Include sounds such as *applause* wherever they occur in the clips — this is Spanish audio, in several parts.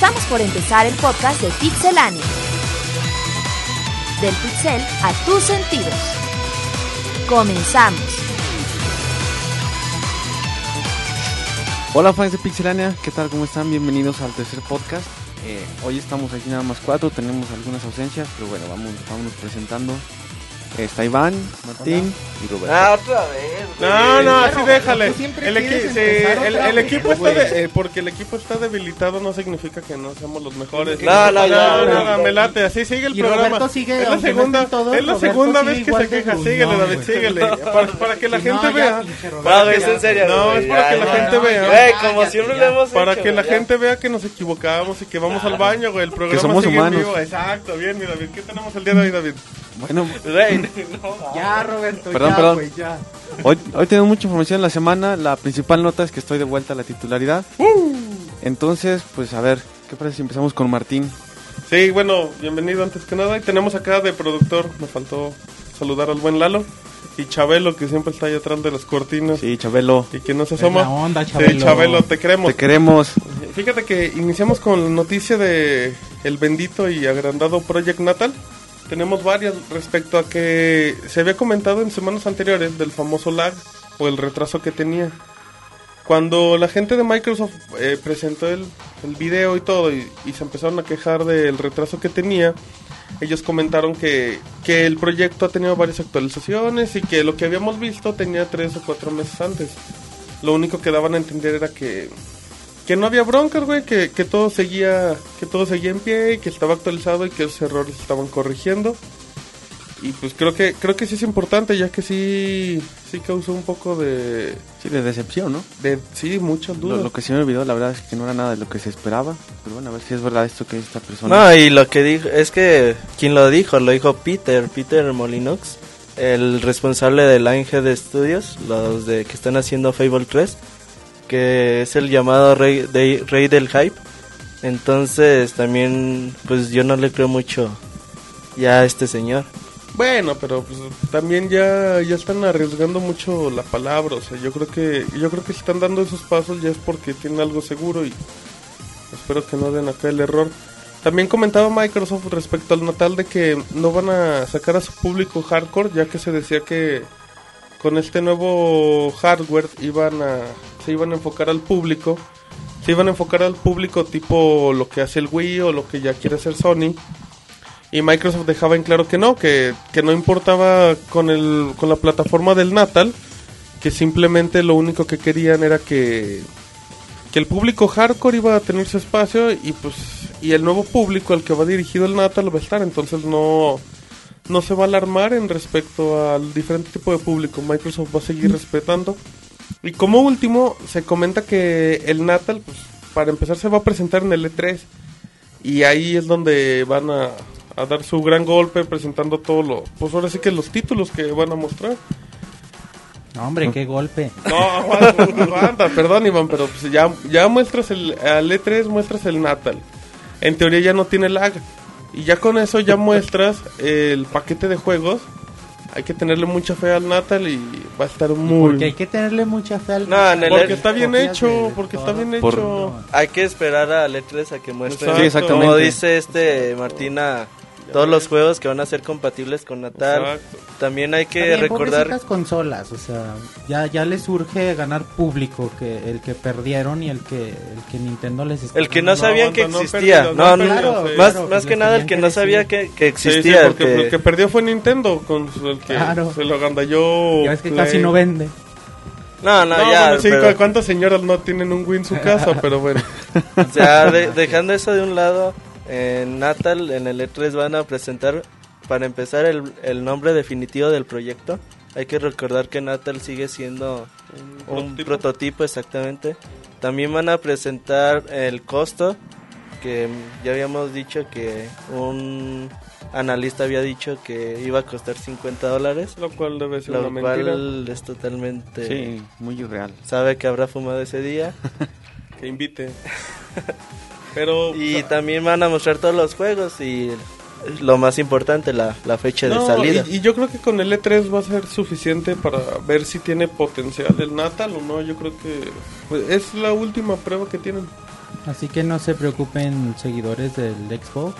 Estamos por empezar el podcast de Pixelania. Del pixel a tus sentidos. Comenzamos. Hola fans de Pixelania, ¿qué tal? ¿Cómo están? Bienvenidos al tercer podcast. Eh, hoy estamos aquí nada más cuatro, tenemos algunas ausencias, pero bueno, vamos, vámonos presentando. Está Iván, Martín y Roberto. Ah, otra vez. No, no, así déjale. El, equi- sí, equipo está de- eh, porque el equipo está debilitado no significa que no seamos los mejores. No, no, no, ya. no, me late, así sigue el Y programa. Sigue, es la aunque no segunda, estén todos, es la Roberto segunda sigue vez que igual se de queja. gruñón, Síguele, David, güey. síguele. *laughs* Para, para que la Si gente no, vea. No, es en serio. No, güey, es para ya, que la ya, gente ya. vea. Güey, como siempre lo hemos Para hecho, que la ya. gente vea que nos equivocamos y que vamos al baño, güey. El programa somos sigue en humanos. vivo. Exacto, bien, mi David. ¿Qué tenemos el día de hoy, David? Bueno, *laughs* no. *laughs* Ya, Roberto, Perdón, ya, perdón. ya. hoy, hoy tenemos mucha información en la semana. La principal nota es que estoy de vuelta a la titularidad. Entonces, pues a ver, ¿qué parece si empezamos con Martín? Sí, bueno, bienvenido antes que nada. Y tenemos acá de productor, me faltó saludar al buen Lalo. Y Chabelo, que siempre está ahí atrás de las cortinas. Sí, Chabelo, Y que no se asoma. la onda, Sí, Chabelo. Chabelo, te queremos. te queremos. Fíjate que iniciamos con la noticia de el bendito y agrandado Project Natal. Tenemos varias respecto a que se había comentado en semanas anteriores del famoso lag o el retraso que tenía. Cuando la gente de Microsoft eh, presentó el, el video y todo y, y se empezaron a quejar del retraso que tenía, ellos comentaron que, que el proyecto ha tenido varias actualizaciones y que lo que habíamos visto tenía tres o cuatro meses antes. Lo único que daban a entender era que, que no había broncas, güey, que, que todo seguía que todo seguía en pie y que estaba actualizado y que esos errores estaban corrigiendo. Y pues creo que creo que sí es importante ya que sí sí causó un poco de Sí, de decepción, ¿no? de sí muchas dudas. lo que se me olvidó, la verdad es que no era nada de lo que se esperaba. Pero bueno, a ver si es verdad esto que esta persona... No, y lo que dijo, es que quien lo dijo, lo dijo Peter, Peter Molinox, el responsable de la de Studios, los de que están haciendo Fable 3, que es el llamado rey, de, rey del hype. Entonces también, pues yo no le creo mucho ya a este señor. Bueno, pero pues también ya ya están arriesgando mucho la palabra, o sea, yo creo que yo creo que si están dando esos pasos ya es porque tienen algo seguro y espero que no den acá el error. También comentaba Microsoft respecto al Natal de que no van a sacar a su público hardcore, ya que se decía que con este nuevo hardware iban a se iban a enfocar al público, se iban a enfocar al público tipo lo que hace el Wii o lo que ya quiere hacer Sony. Y Microsoft dejaba en claro que no, que, que no importaba con, el, con la plataforma del Natal, que simplemente lo único que querían era que, que el público hardcore iba a tener su espacio y pues y el nuevo público al que va dirigido el Natal va a estar, entonces no, no se va a alarmar en respecto al diferente tipo de público, Microsoft va a seguir respetando. Y como último, se comenta que el Natal, pues para empezar se va a presentar en el E3 y ahí es donde van a, a dar su gran golpe presentando todo lo, pues ahora sí que los títulos que van a mostrar. No, hombre, qué golpe. No, aguanta, aguanta, perdón Iván, pero pues ya, ya muestras el, al E3 muestras el Natal. En teoría ya no tiene lag. Y ya con eso ya muestras el paquete de juegos. Hay que tenerle mucha fe al Natal y va a estar muy... Porque hay que tenerle mucha fe al... No, en el Porque E- está bien hecho, porque todo. está bien Por- hecho. Hay que esperar a E3 a que muestre. Sí, exactamente. como dice este Martina, todos los juegos que van a ser compatibles con Natal. Exacto. También hay que bien, recordar pobrecitas consolas, o sea, ya, ya les surge ganar público, que el que perdieron y el que, el que Nintendo les está el que no sabían que existía. No, no Claro, sí. más, claro, más que nada el que que no sabía que, que Sí, sí, existía. porque que- el que perdió fue Nintendo con el que Claro. se lo agandalló. Ya ves que Play. casi no vende. No, no, No, ya. bueno, sí, pero- ¿cu- ¿cuántas señoras no tienen un Wii en su casa? *laughs* Pero bueno. o sea, de- dejando eso de un lado, en Natal, en el E3 van a presentar, para empezar, el, el nombre definitivo del proyecto. Hay que recordar que Natal sigue siendo un prototipo. prototipo exactamente. También van a presentar el costo, que ya habíamos dicho que un analista había dicho que iba a costar 50 dólares, Lo cual debe ser lo una mentira. cual es totalmente... Sí, muy irreal. Sabe que habrá fumado ese día. *laughs* Que invite. *laughs* Pero. Y o sea, también van a mostrar todos los juegos y lo más importante, la, la fecha no, de salida. Y, y yo creo que con el E3 va a ser suficiente para ver si tiene potencial el Natal o no. Yo creo que pues, es la última prueba que tienen. Así que no se preocupen seguidores del Xbox.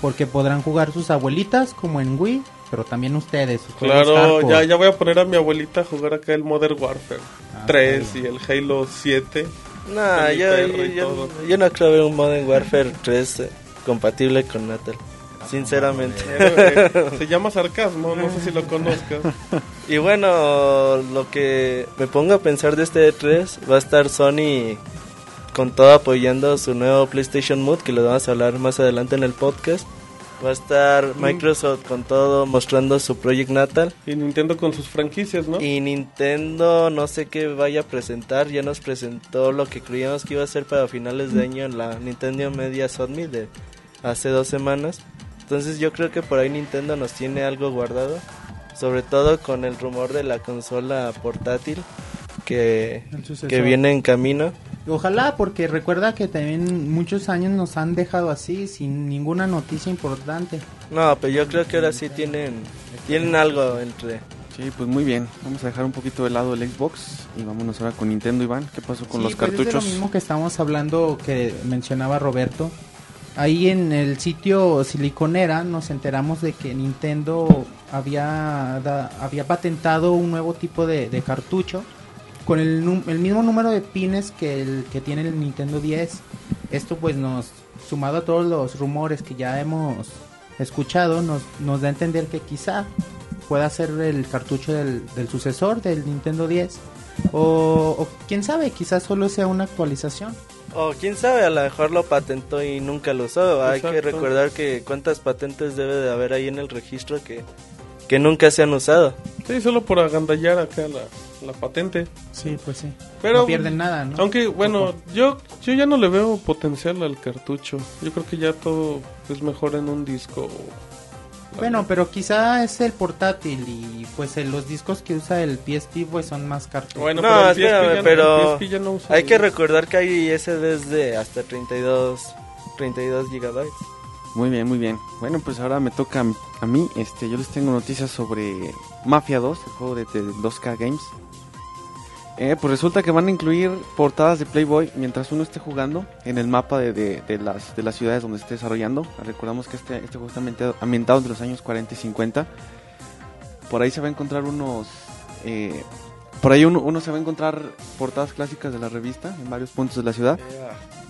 Porque podrán jugar sus abuelitas como en Wii, pero también ustedes. Claro, ya, ya voy a poner a mi abuelita a jugar acá el Modern Warfare Ah, 3 está y el Halo 7. Nah, yo, yo- no creo ver un Modern Warfare 3 eh, compatible con Natal. Sinceramente. Eh, eh, *laughs* Se llama sarcasmo, no sé si lo conozcas. Y bueno, lo que me pongo a pensar de este E3 va a estar Sony con todo apoyando su nuevo PlayStation Mode, que lo vamos a hablar más adelante en el podcast. Va a estar Microsoft con todo mostrando su Project Natal. Y Nintendo con sus franquicias, ¿no? Y Nintendo no sé qué vaya a presentar, ya nos presentó lo que creíamos que iba a ser para finales de año en la Nintendo Media Summit de hace dos semanas. Entonces yo creo que por ahí Nintendo nos tiene algo guardado, sobre todo con el rumor de la consola portátil que, que viene en camino. Ojalá, porque recuerda que también muchos años nos han dejado así, sin ninguna noticia importante. No, pero yo creo que ahora sí tienen, tienen algo entre... Sí, pues muy bien. Vamos a dejar un poquito de lado el Xbox y vámonos ahora con Nintendo, Iván. ¿Qué pasó con Sí, los pues es de cartuchos? lo mismo que estamos hablando que mencionaba Roberto. Ahí en el sitio Siliconera nos enteramos de que Nintendo había, da- había patentado un nuevo tipo de, de cartucho con el, el mismo número de pines que el que tiene el Nintendo 10. Esto pues nos, sumado a todos los rumores que ya hemos escuchado, nos, nos da a entender que quizá pueda ser el cartucho del, del sucesor del Nintendo 10. O, o quién sabe, quizás solo sea una actualización. O quién sabe, a lo mejor lo patentó y nunca lo usó. Hay que recordar que cuántas patentes debe de haber ahí en el registro que, que nunca se han usado. Sí, solo por agandallar acá la, la patente. Sí, pues sí. Pero no pierden nada, ¿no? Aunque, bueno, yo, yo ya no le veo potencial al cartucho. Yo creo que ya todo es mejor en un disco. Bueno, pero quizá es el portátil y pues los discos que usa el PSP pues son más cartuchos. Bueno, No, pero el PSP espérame, ya- pero el PSP ya no usa Hay que recordar que hay SDs de hasta 32, 32 gigabytes. Muy bien, muy bien. Bueno, pues ahora me toca a mí. Este, yo les tengo noticias sobre Mafia 2, el juego de, de 2K Games. Eh, pues resulta que van a incluir portadas de Playboy mientras uno esté jugando en el mapa de, de- las, de las ciudades donde esté desarrollando. Recordamos que este, este juego está ambientado, ambientado entre los años 40 y 50. Por ahí se va a encontrar unos... eh, por ahí uno, uno se va a encontrar portadas clásicas de la revista en varios puntos de la ciudad.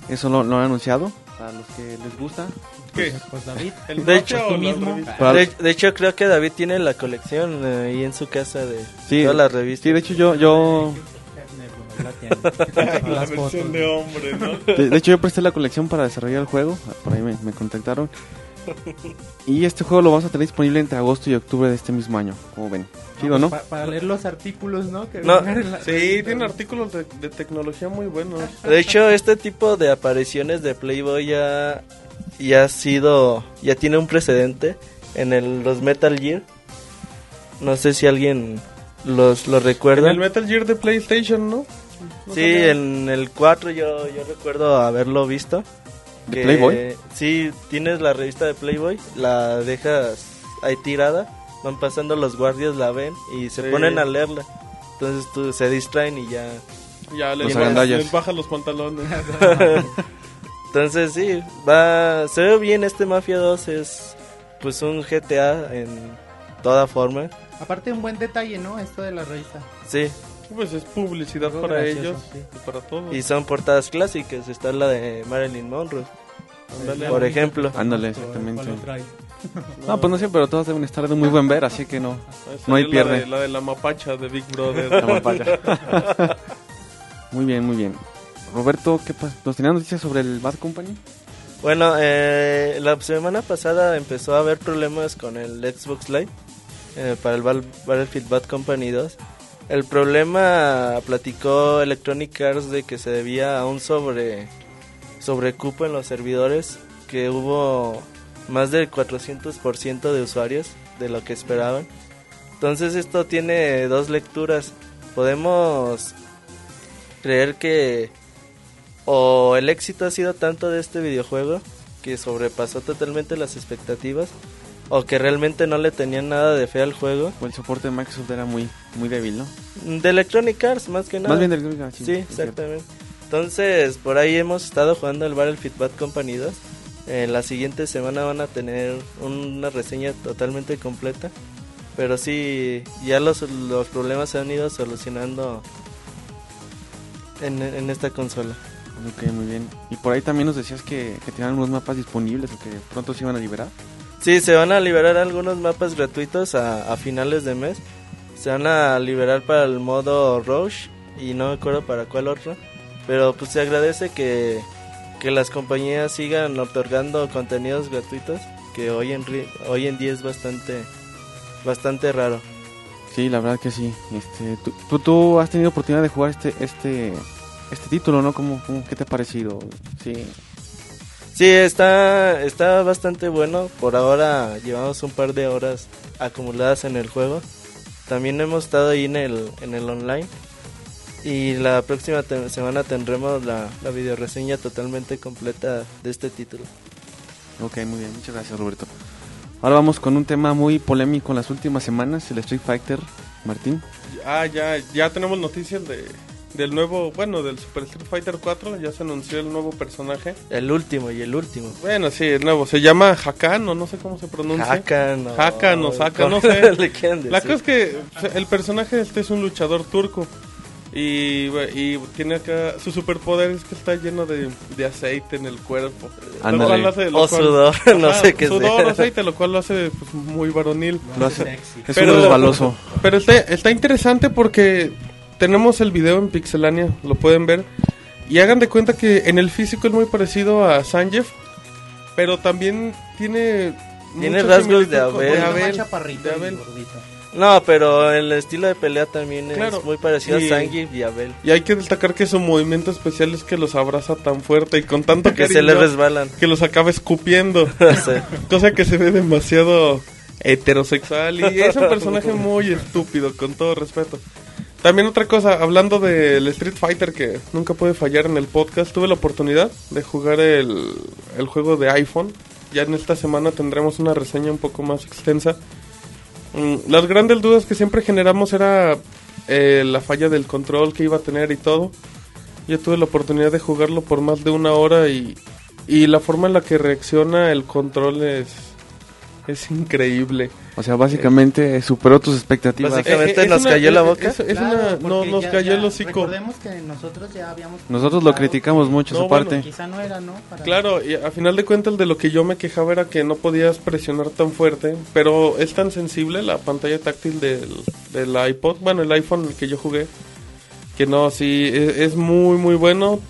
Eso lo, lo han anunciado para los que les gusta. ¿Qué? Pues David, ¿El De hecho, tú mismo. De, de hecho, creo que David tiene la colección eh, ahí en su casa de Sí, todas las revistas. Sí, de hecho yo, yo, *laughs* la. La versión de hombre, ¿no? de, de hecho yo presté la colección para desarrollar el juego, por ahí me, me contactaron. *laughs* Y este juego lo vamos a tener disponible entre agosto y octubre de este mismo año, como ven. ¿Sí o no? Pa- para leer los artículos, ¿no? Que No, vengan en la- Sí, tiene artículos de, de tecnología muy buenos. De hecho, este tipo de apariciones de Playboy ya, ya ha sido, ya tiene un precedente en el, los Metal Gear. No sé si alguien los, los En recuerda. el Metal Gear de PlayStation, ¿no? ¿No Sí, en el 4 yo, yo recuerdo haberlo visto. ¿De Playboy? Sí, tienes la revista de Playboy, la dejas ahí tirada, van pasando los guardias, la ven y se Sí. ponen a leerla. Entonces tú, se distraen y ya... Ya les, les baja los pantalones. *laughs* *laughs* Entonces sí, va, se ve bien este Mafia 2, es pues un GTA en toda forma. Aparte un buen detalle, ¿no? Esto de la revista. Sí, Pues es publicidad Algo para gracioso, ellos sí. y para todos. y son portadas clásicas, está la de Marilyn Monroe, Ándale. por ejemplo. Ándale, exactamente. No, pues no sé, pero todos deben estar de muy buen ver, así que no. No hay la pierde. de- La de la mapacha de Big Brother. La papaya. *laughs* muy bien, muy bien. Roberto, ¿qué pasa? ¿Nos tenían noticias sobre el Bad Company? Bueno, eh, la semana pasada empezó a haber problemas con el Xbox Live eh, para el Val- Battlefield Bad Company 2. El problema platicó Electronic Arts de que se debía a un sobre sobrecupo en los servidores, que hubo más del 400% de usuarios de lo que esperaban. Entonces esto tiene dos lecturas. Podemos creer que o el éxito ha sido tanto de este videojuego que sobrepasó totalmente las expectativas o que realmente no le tenían nada de fe al juego. O el soporte de Microsoft era muy, muy débil, ¿no? De Electronic Arts más que nada. Más bien del Sí, exactamente. Entonces, por ahí hemos estado jugando el Battlefield Bad Company 2. En la siguiente semana van a tener una reseña totalmente completa. Pero sí, ya los, los problemas se han ido solucionando en, en esta consola. Ok, muy bien. Y por ahí también nos decías que, que tenían unos mapas disponibles o que pronto se iban a liberar. Sí, se van a liberar algunos mapas gratuitos a, a finales de mes. Se van a liberar para el modo Rush y no me acuerdo para cuál otro. Pero pues se agradece que, que las compañías sigan otorgando contenidos gratuitos, que hoy en, hoy en día es bastante, bastante raro. Sí, la verdad que sí. Este, tú, tú, tú has tenido oportunidad de jugar este este este título, ¿no? ¿Cómo, cómo, ¿Qué te ha parecido? Sí. Sí, está, está bastante bueno. Por ahora llevamos un par de horas acumuladas en el juego. También hemos estado ahí en el, en el online. Y la próxima te- semana tendremos la, la videoreseña totalmente completa de este título. Ok, muy bien. Muchas gracias, Roberto. Ahora vamos con un tema muy polémico en las últimas semanas, el Street Fighter. Martín. Ah, ya, ya tenemos noticias de, del nuevo, bueno, del Super Street Fighter 4. Ya se anunció el nuevo personaje. El último y el último. Bueno, sí, el nuevo. Se llama Hakan, o no sé cómo se pronuncia. Hakan o... Hakan o Saka, no ¿cómo sé. *laughs* La cosa es que el personaje este es un luchador turco. Y, tiene acá su superpoder es que está lleno de, de aceite en el cuerpo. Lo cual lo hace- lo O cual- sudor, *laughs* no sé qué Sudor sea. aceite, lo cual lo hace pues, muy varonil. Lo hace- Sexy. Es Pero- un resbaloso. Pero está, está interesante porque tenemos el video en Pixelania, lo pueden ver. Y hagan de cuenta que en el físico es muy parecido a Sanjeev, pero también tiene... Tiene rasgos de Abel. Más Abel, chaparrito de y Abel. No, pero el estilo de pelea también Claro, es muy parecido y- a Zangief y Abel. Y hay que destacar que su movimiento especial es que los abraza tan fuerte y con tanto *laughs* Que se le resbalan. que los acaba escupiendo. *laughs* Sí. Cosa que se ve demasiado heterosexual y es un personaje muy estúpido, con todo respeto. También otra cosa, hablando del Street Fighter que nunca puede fallar en el podcast, tuve la oportunidad de jugar el, el juego de iPhone. Ya en esta semana tendremos una reseña un poco más extensa. Mm, las grandes dudas que siempre generamos era eh, la falla del control que iba a tener y todo. Yo tuve la oportunidad de jugarlo por más de una hora y, y la forma en la que reacciona el control es, es increíble. O sea, básicamente superó tus expectativas. Básicamente- Eh, eh, es nos cayó la boca. Es, es Claro, una, no, nos ya- cayó ya el hocico. Recordemos que nosotros ya habíamos... Nosotros lo criticamos mucho, No, esa bueno, parte. Quizá no era, ¿no? Para- Claro, y a final de cuentas de lo que yo me quejaba era que no podías presionar tan fuerte, pero es tan sensible la pantalla táctil del, del iPod, bueno, el iPhone en el que yo jugué, que no, sí, es, es muy, muy bueno.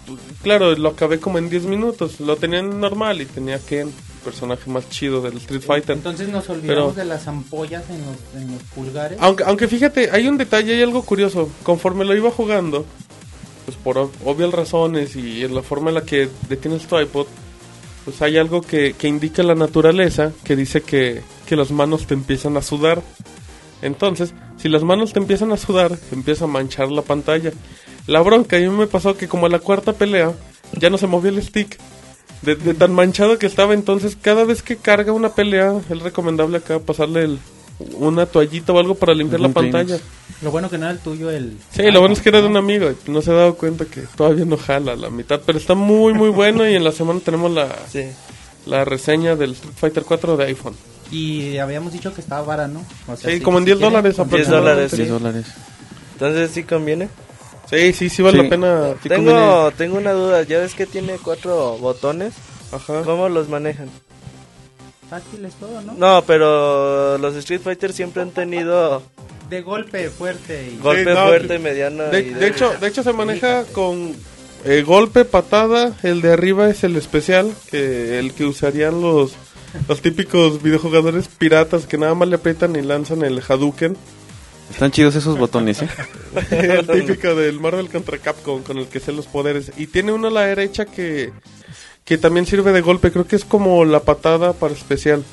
Claro, lo acabé como en 10 minutos, lo tenía en normal y tenía el personaje más chido del Street Fighter. Entonces nos olvidamos Pero- de las ampollas en los, en los pulgares. Aunque, aunque fíjate, hay un detalle, hay algo curioso. Conforme lo iba jugando, pues por ob- obvias razones y en la forma en la que detienes tu iPod, pues hay algo que, que indica la naturaleza que dice que, que las manos te empiezan a sudar. Entonces, si las manos te empiezan a sudar, se empieza a manchar la pantalla. La bronca, a mí me pasó que como a la cuarta pelea, ya no se movía el stick. De, de tan manchado que estaba, entonces cada vez que carga una pelea, es recomendable acá pasarle el- una toallita o algo para limpiar la pantalla. Lo bueno que no era el tuyo el... Sí, lo bueno es que era de un amigo y no se ha dado cuenta que todavía no jala la mitad, pero está muy muy bueno y en la semana tenemos la, Sí. la reseña del Street Fighter 4 de iPhone. Y habíamos dicho que estaba vara, ¿no? O sea, Sí, si- como en si 10 quieren, dólares con- 10 dólares, 10 sí. dólares. Entonces sí conviene. Sí, sí, sí vale Sí. la pena. Sí tengo, conviene. tengo una duda. Ya ves que tiene cuatro botones. Ajá. ¿Cómo los manejan? Fácil es todo, ¿no? No, pero los Street Fighter siempre han tenido De golpe fuerte y... golpe no, fuerte, mediano De, y de débil. hecho, de hecho se maneja con eh, golpe, patada, el de arriba es el especial, que el que usarían los los típicos videojugadores piratas que nada más le aprietan y lanzan el Hadouken. Están chidos esos botones, ¿eh? el típico del Marvel contra Capcom con el que sé los poderes. Y tiene uno a la derecha que, que también sirve de golpe. Creo que es como la patada para especial.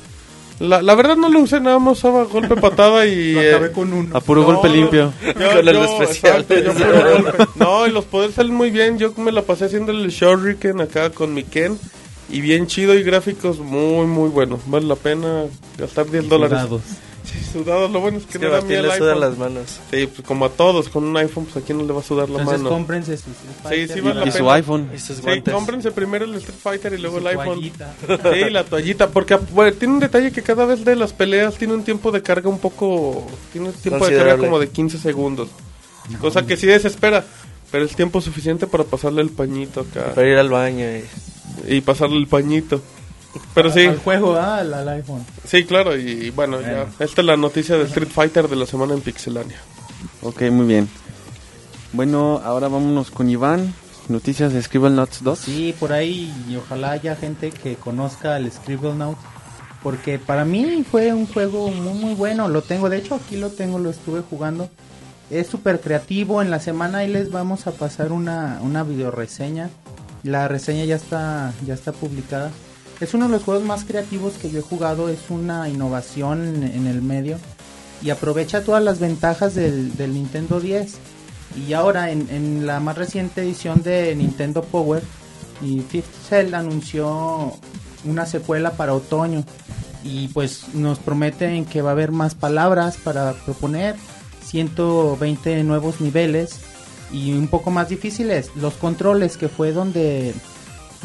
La, la verdad no lo usé, nada más usaba golpe, patada y... Lo eh, acabé con uno. A puro No, golpe limpio. yo- Con el yo, especial. exacto, yo puro golpe. No, y los poderes salen muy bien. Yo me la pasé haciendo el Shuriken acá con mi Ken. Y bien chido y gráficos muy, muy buenos. Vale la pena gastar 10 dólares. Sudados. Sí, sudado, lo bueno es que Es que no miedo le sudan iPhone. las manos. Sí, pues como a todos, con un iPhone, pues a quién no le va a sudar la Entonces mano. cómprense su Street Fighter sí y vale la Y su pena. iPhone. Y sus Sí, cómprense primero el Street Fighter y luego su el iPhone. toallita. *laughs* Sí, la toallita, porque bueno, tiene un detalle que cada vez de las peleas tiene un tiempo de carga un poco... Tiene un tiempo de carga como de 15 segundos. Cosa que sí desespera, pero es tiempo suficiente para pasarle el pañito acá. Para ir al baño y... Y pasarle el pañito. Pero sí, Al juego, ah, al, al iPhone. sí, claro, y bueno, ya. Esta es la noticia de Street Fighter de la semana en Pixelania. Ok, muy bien. Bueno, ahora vámonos con Iván. Noticias de Scribble Notes 2. Sí, por ahí y ojalá haya gente que conozca el Scribblenauts porque para mí fue un juego muy muy bueno, lo tengo, de hecho aquí lo tengo, lo estuve jugando. Es súper creativo, en la semana ahí les vamos a pasar una, una video reseña. La reseña ya está, ya está publicada. Es uno de los juegos más creativos que yo he jugado, es una innovación en, el medio y aprovecha todas las ventajas del, Nintendo 10. Y ahora en, en la más reciente edición de Nintendo Power, y Fifth Cell anunció una secuela para otoño. Y pues nos prometen que va a haber más palabras para proponer, 120 nuevos niveles y un poco más difíciles. Los controles, que fue donde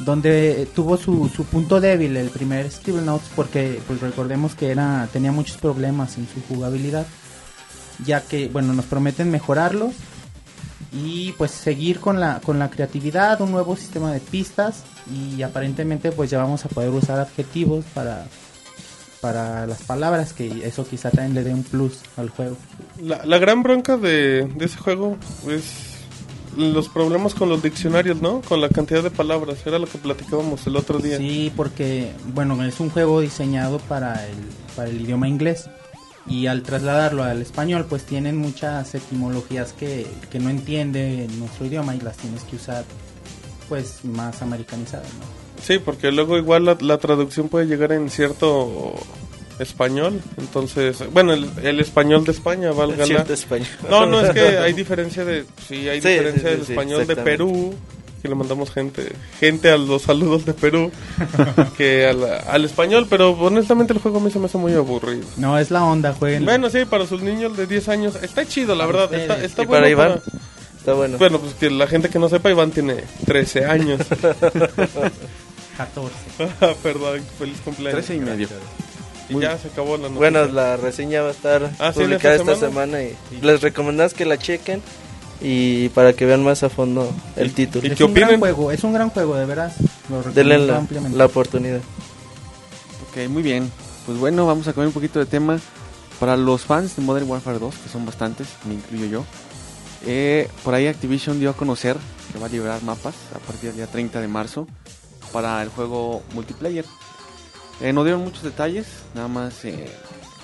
donde tuvo su, su punto débil el primer Scribblenauts porque pues recordemos que era tenía muchos problemas en su jugabilidad ya que bueno nos prometen mejorarlos y pues seguir con la con la creatividad un nuevo sistema de pistas y aparentemente pues ya vamos a poder usar adjetivos para para las palabras que eso quizá también le dé un plus al juego. La, la gran bronca de, de ese juego es los problemas con los diccionarios, ¿no? Con la cantidad de palabras. Era lo que platicábamos el otro día. Sí, porque bueno, es un juego diseñado para el, para el idioma inglés y al trasladarlo al español pues tienen muchas etimologías que, que no entiende nuestro idioma y las tienes que usar pues más americanizadas, ¿no? Sí, porque luego igual la, la traducción puede llegar en cierto español. Entonces, bueno, el, el español de España, valga la... Español. No, no, es que hay diferencia de... Sí, hay Sí, diferencia sí, sí, del sí, español de. Perú, que le mandamos gente gente a los saludos de Perú, *laughs* que al, al español, pero honestamente el juego a mí se me hace muy aburrido. No, es la onda, jueguen. Bueno, sí, para sus niños de 10 años está chido, la verdad. Está, está y bueno para Iván, para- está bueno. Bueno, pues que la gente que no sepa, Iván tiene 13 años. *laughs* 14. *laughs* Perdón, feliz cumpleaños. 13 y medio. Y ya se acabó la noticia. Bueno, la reseña va a estar Ah, publicada esta esta semana. semana, y les recomendamos que la chequen y para que vean más a fondo el título. ¿Y es un gran juego, es un gran juego, de veras. Lo Denle la, ampliamente. la oportunidad. Ok, muy bien. Pues bueno, vamos a cambiar un poquito de tema. Para los fans de Modern Warfare 2, que son bastantes, me incluyo yo, eh, por ahí Activision dio a conocer que va a liberar mapas a partir del día 30 de marzo para el juego multiplayer. Eh, no dieron muchos detalles, nada más eh,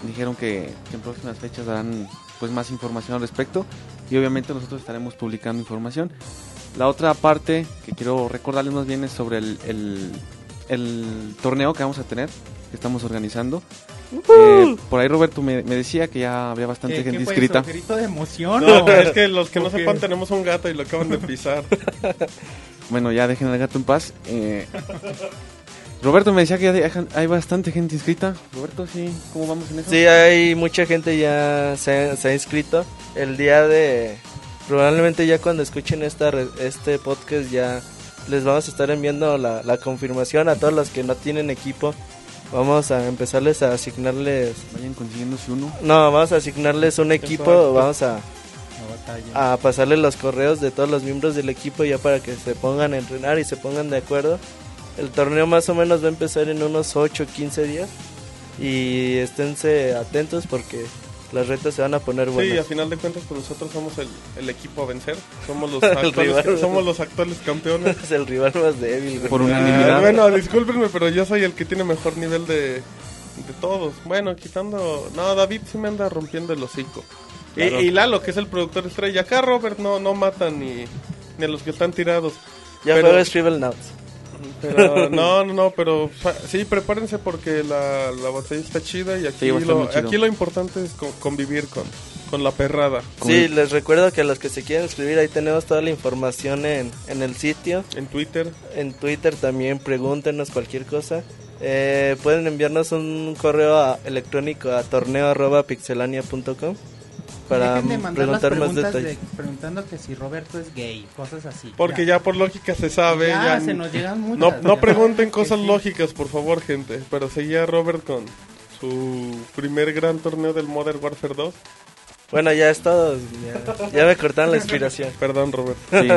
dijeron que, que en próximas fechas darán pues más información al respecto y obviamente nosotros estaremos publicando información. La otra parte que quiero recordarles más bien es sobre el, el, el torneo que vamos a tener, que estamos organizando. Eh, por ahí Roberto me, me decía que ya había bastante ¿Qué- gente qué fue inscrita. eso? ¿Grito de emoción? No, es que los que no sepan tenemos un gato y lo acaban de pisar. *laughs* Bueno, ya dejen al gato en paz. Eh, *laughs* Roberto me decía que ya hay- hay bastante gente inscrita. Roberto, sí, ¿cómo vamos en eso? Sí, hay mucha gente ya se, ha- se ha inscrito. El día de... Probablemente ya cuando escuchen esta re- este podcast ya les vamos a estar enviando la, la confirmación a todos los que no tienen equipo. Vamos a empezarles a asignarles... Vayan consiguiéndose uno. No, vamos a asignarles un equipo. Vamos a, a pasarle los correos de todos los miembros del equipo ya para que se pongan a entrenar y se pongan de acuerdo. El torneo más o menos va a empezar en unos 8 o 15 días y esténse atentos porque las retas se van a poner Sí, a buenas. final de cuentas pues nosotros somos el, el equipo a vencer. Somos los, *laughs* *laughs* actuales, rival. somos los actuales campeones. *laughs* es el rival más débil. güey. Por Ah, unanimidad. bueno, discúlpenme, pero yo soy el que tiene mejor nivel de, de todos. Bueno, quitando... No, David sí me anda rompiendo el hocico. Y- Claro. Y, Lalo, que es el productor estrella. Acá Robert no, no mata ni, ni a los que están tirados. Ya pero- juega Scribble Notes. Pero *laughs* no, no, no, pero sí, prepárense porque la, la batalla está chida y aquí, Sí, lo, aquí importante es con- convivir con, con la perrada. Sí, les recuerdo que a los que se quieren inscribir ahí tenemos toda la información en, en el sitio. En Twitter, En Twitter también pregúntenos cualquier cosa. Eh, pueden enviarnos un correo a- electrónico a torneo.pixelania.com para Dejen de mandar las preguntar más preguntas detalles. de- preguntando que si Roberto es gay, cosas así. Porque ya por lógica se sabe. Ya, Ya, se nos llegan no, muchas. no pregunten *laughs* cosas sí. lógicas, por favor, gente. Pero seguía Robert con su primer gran torneo del Modern Warfare 2. Bueno, ya es todo. Ya, ya me cortaron la inspiración. *laughs* Perdón, Robert. Sí,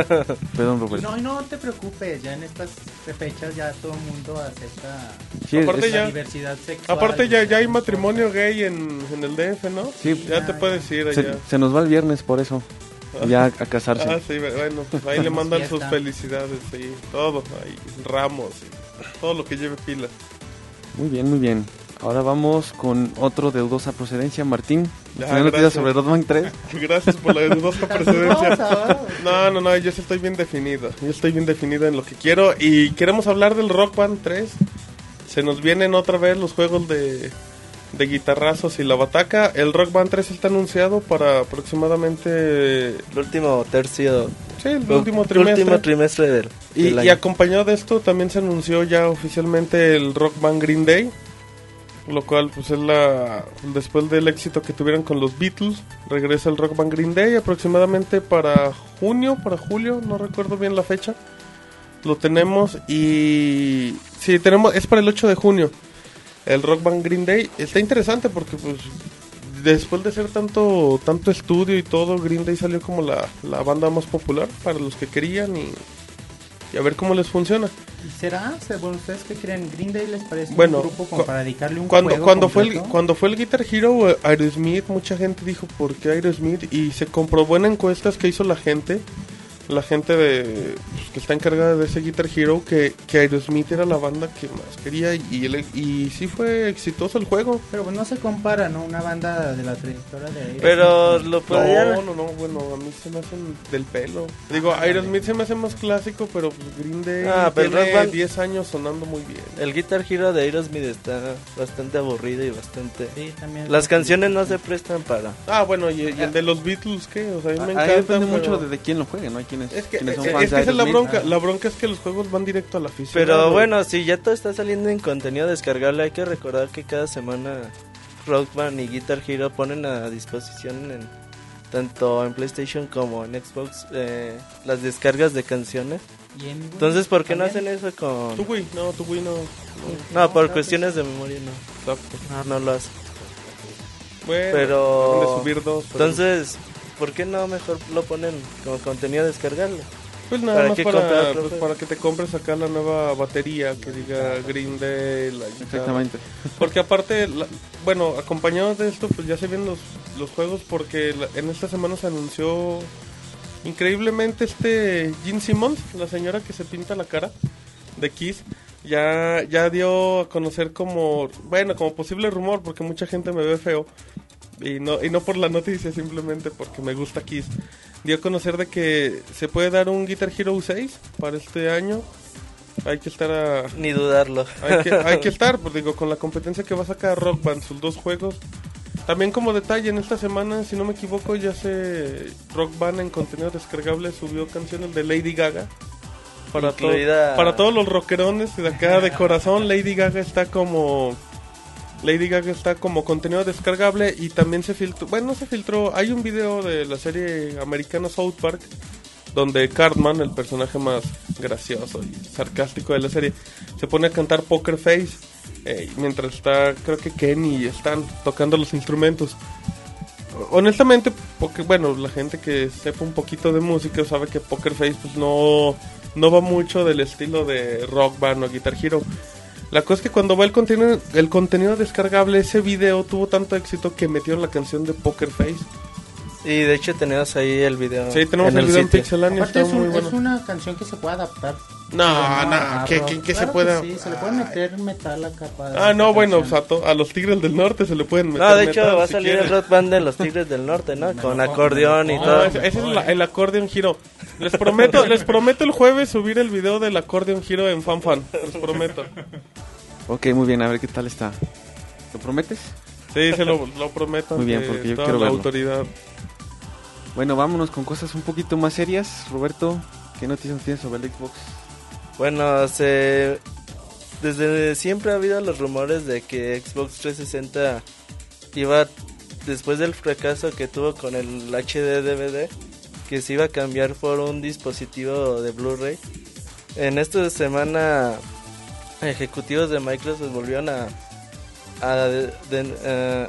perdón, Y Roberto. no, no te preocupes, ya en estas fechas ya todo el mundo acepta Sí, Aparte es- la ya- diversidad sexual. Aparte ya, ya hay matrimonio gay en, en el DF, ¿no? Sí. Ya te Ya, puedes ir se, allá. se nos va el viernes por eso. Ya a casarse. Ah, sí, bueno, pues ahí le *laughs* mandan sus felicidades, sí, todo, ahí, ramos, y todo lo que lleve pila. Muy bien, muy bien. Ahora vamos con otro de dudosa procedencia, Martín. Ya, ¿Tiene noticias gracias. sobre Rodman 3? Gracias por la dudosa ¿verdad? *laughs* No, no, no, yo sí estoy bien definido. Yo estoy bien definido en lo que quiero. Y queremos hablar del Rock Band 3. Se nos vienen otra vez los juegos de, de guitarrazos y la bataca. El Rock Band 3 está anunciado para aproximadamente. El último tercio. Sí, el último trimestre. último trimestre del, Y, del y año. acompañado de esto también se anunció ya oficialmente el Rock Band Green Day, lo cual pues es la después del éxito que tuvieron con los Beatles, regresa el Rock Band Green Day aproximadamente para junio, para julio, no recuerdo bien la fecha. Lo tenemos y sí, tenemos es para el 8 de junio. El Rock Band Green Day está interesante porque pues después de ser tanto tanto estudio y todo, Green Day salió como la, la banda más popular para los que querían y, y a ver cómo les funciona. ¿Y ¿Será? Se- Bueno, ¿ustedes qué creen? ¿Green Day les parece Bueno, un grupo como para dedicarle un Cuando juego cuando fue el, cuando fue el Guitar Hero eh, Aerosmith, mucha gente dijo por qué Aerosmith y se comprobó en encuestas que hizo la gente, la gente de pues, que está encargada de ese Guitar Hero que, que Aerosmith era la banda que más quería y, y, el- y sí fue exitoso el juego. Pero pues no se compara, ¿no? Una banda de la trayectoria de Aerosmith. Pero lo podrían. No, no, no, bueno, a mí se me hacen del pelo. Digo, Aerosmith se me hace más clásico, pero pues, Green Day Ah, pero tiene Rock Band- 10 años sonando muy bien. El Guitar Hero de Aerosmith está bastante aburrido y bastante. Sí, también. Las canciones no se prestan para. Ah, bueno, y, y el de los Beatles, ¿qué? O sea, a mí me Ahí encanta. depende pero- mucho de, de quién lo juegue, ¿no? Hay quienes, Es que, quienes son eh, fans es, de que esa es la bronca. La bronca es que los juegos van directo a la afición. Pero bueno, si ya todo está saliendo en contenido descargable, hay que recordar que cada semana Rock Band y Guitar Hero ponen a disposición en tanto en PlayStation como en Xbox eh, las descargas de canciones. En- Entonces, ¿por qué no hacen eso con.? Tu Wii, no, tu Wii no. no, No, por cuestiones de memoria no. exacto. No, no lo hacen. Bueno, Pero- deben de subir dos. pero- Entonces, ¿por qué no mejor lo ponen como contenido descargable? pues nada ¿para más para, pues, para que te compres acá la nueva batería que diga Green Day, la. Exactamente. Porque aparte, la- bueno, acompañado de esto, pues ya se ven los, los juegos porque la- en esta semana se anunció increíblemente este Jean Simmons, la señora que se pinta la cara de Kiss, ya, ya dio a conocer como, bueno, como posible rumor, porque mucha gente me ve feo, y no, y no por la noticia, simplemente porque me gusta Kiss. Dio a conocer de que se puede dar un Guitar Hero 6 para este año. Hay que estar a, Ni dudarlo. hay que, hay que *laughs* estar, pues digo, con la competencia que va a sacar Rock Band, sus dos juegos. También como detalle, en esta semana, si no me equivoco, ya se Rock Band en contenido descargable subió canciones de Lady Gaga. Para, to- Incluida- para todos los rockerones de acá de corazón, Lady Gaga está como... Lady Gaga está como contenido descargable y también se filtró, bueno, no se filtró, hay un video de la serie americana South Park donde Cartman, el personaje más gracioso y sarcástico de la serie, se pone a cantar Poker Face eh, mientras está, creo que Kenny y están tocando los instrumentos. Honestamente, porque bueno, la gente que sepa un poquito de música sabe que Poker Face pues no, no va mucho del estilo de Rock Band o Guitar Hero. La cosa es que cuando va el contenido, el contenido descargable, ese video tuvo tanto éxito que metieron la canción de Poker Face. Y de hecho tenemos ahí el video. Sí, tenemos en el video en sitio. Pixelania, Aparte está es, muy un- bueno. es una canción que se puede adaptar. No, no, que, que, que se pueda. sí, se le puede meter metal acá para Ah, no, bueno, o sea, to- a los Tigres del Norte se le pueden meter. No, de hecho metal va a si salir quieren. el rock band de los Tigres del Norte, ¿no? *laughs* Con acordeón y todo. No, ese, ese es la- el acordeon giro. Les prometo, les prometo el jueves subir el video del acordeon giro en FanFan. Les prometo. Ok, muy bien, a ver qué tal está. ¿Lo prometes? Sí, se lo, lo prometo. Muy bien, porque yo quiero la verlo. autoridad. Bueno, vámonos con cosas un poquito más serias. Roberto, ¿qué noticias tienes sobre el Xbox? Bueno, se desde siempre ha habido los rumores de que Xbox 360 iba, después del fracaso que tuvo con el HD DVD, que se iba a cambiar por un dispositivo de Blu-ray. En esta semana, ejecutivos de Microsoft volvieron a, a de- de- eh,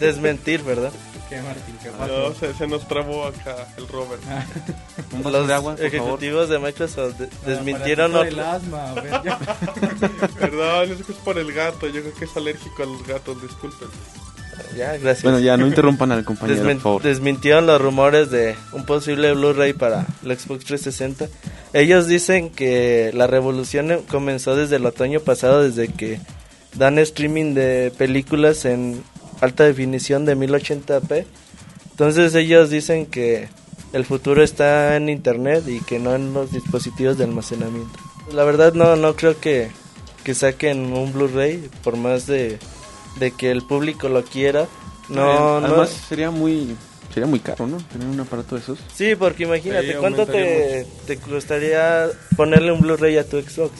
desmentir, ¿verdad? *laughs* ¿Qué, Martín? ¿Qué No, se, se nos trabó acá el Robert. *laughs* Vaso Los de agua, por favor. ejecutivos de Microsoft de- Ah, desmintieron otro- por el asma, a ver, *laughs* ya. Perdón, es que es por el gato. Yo creo que es alérgico a los gatos, disculpen. Ya, gracias. Bueno, ya no interrumpan al compañero, Desmen- por favor. desmintieron los rumores de un posible Blu-ray para el Xbox 360. Ellos dicen que la revolución comenzó desde el otoño pasado, desde que dan streaming de películas en alta definición de 1080p. Entonces ellos dicen que el futuro está en internet y que no en los dispositivos de almacenamiento. La verdad no, no creo que, que saquen un Blu-ray por más de, de que el público lo quiera. No, Eh, no, Además, sería muy sería muy caro, ¿no? Tener un aparato de esos. Sí, porque imagínate, Sí, ¿cuánto te, te costaría ponerle un Blu-ray a tu Xbox?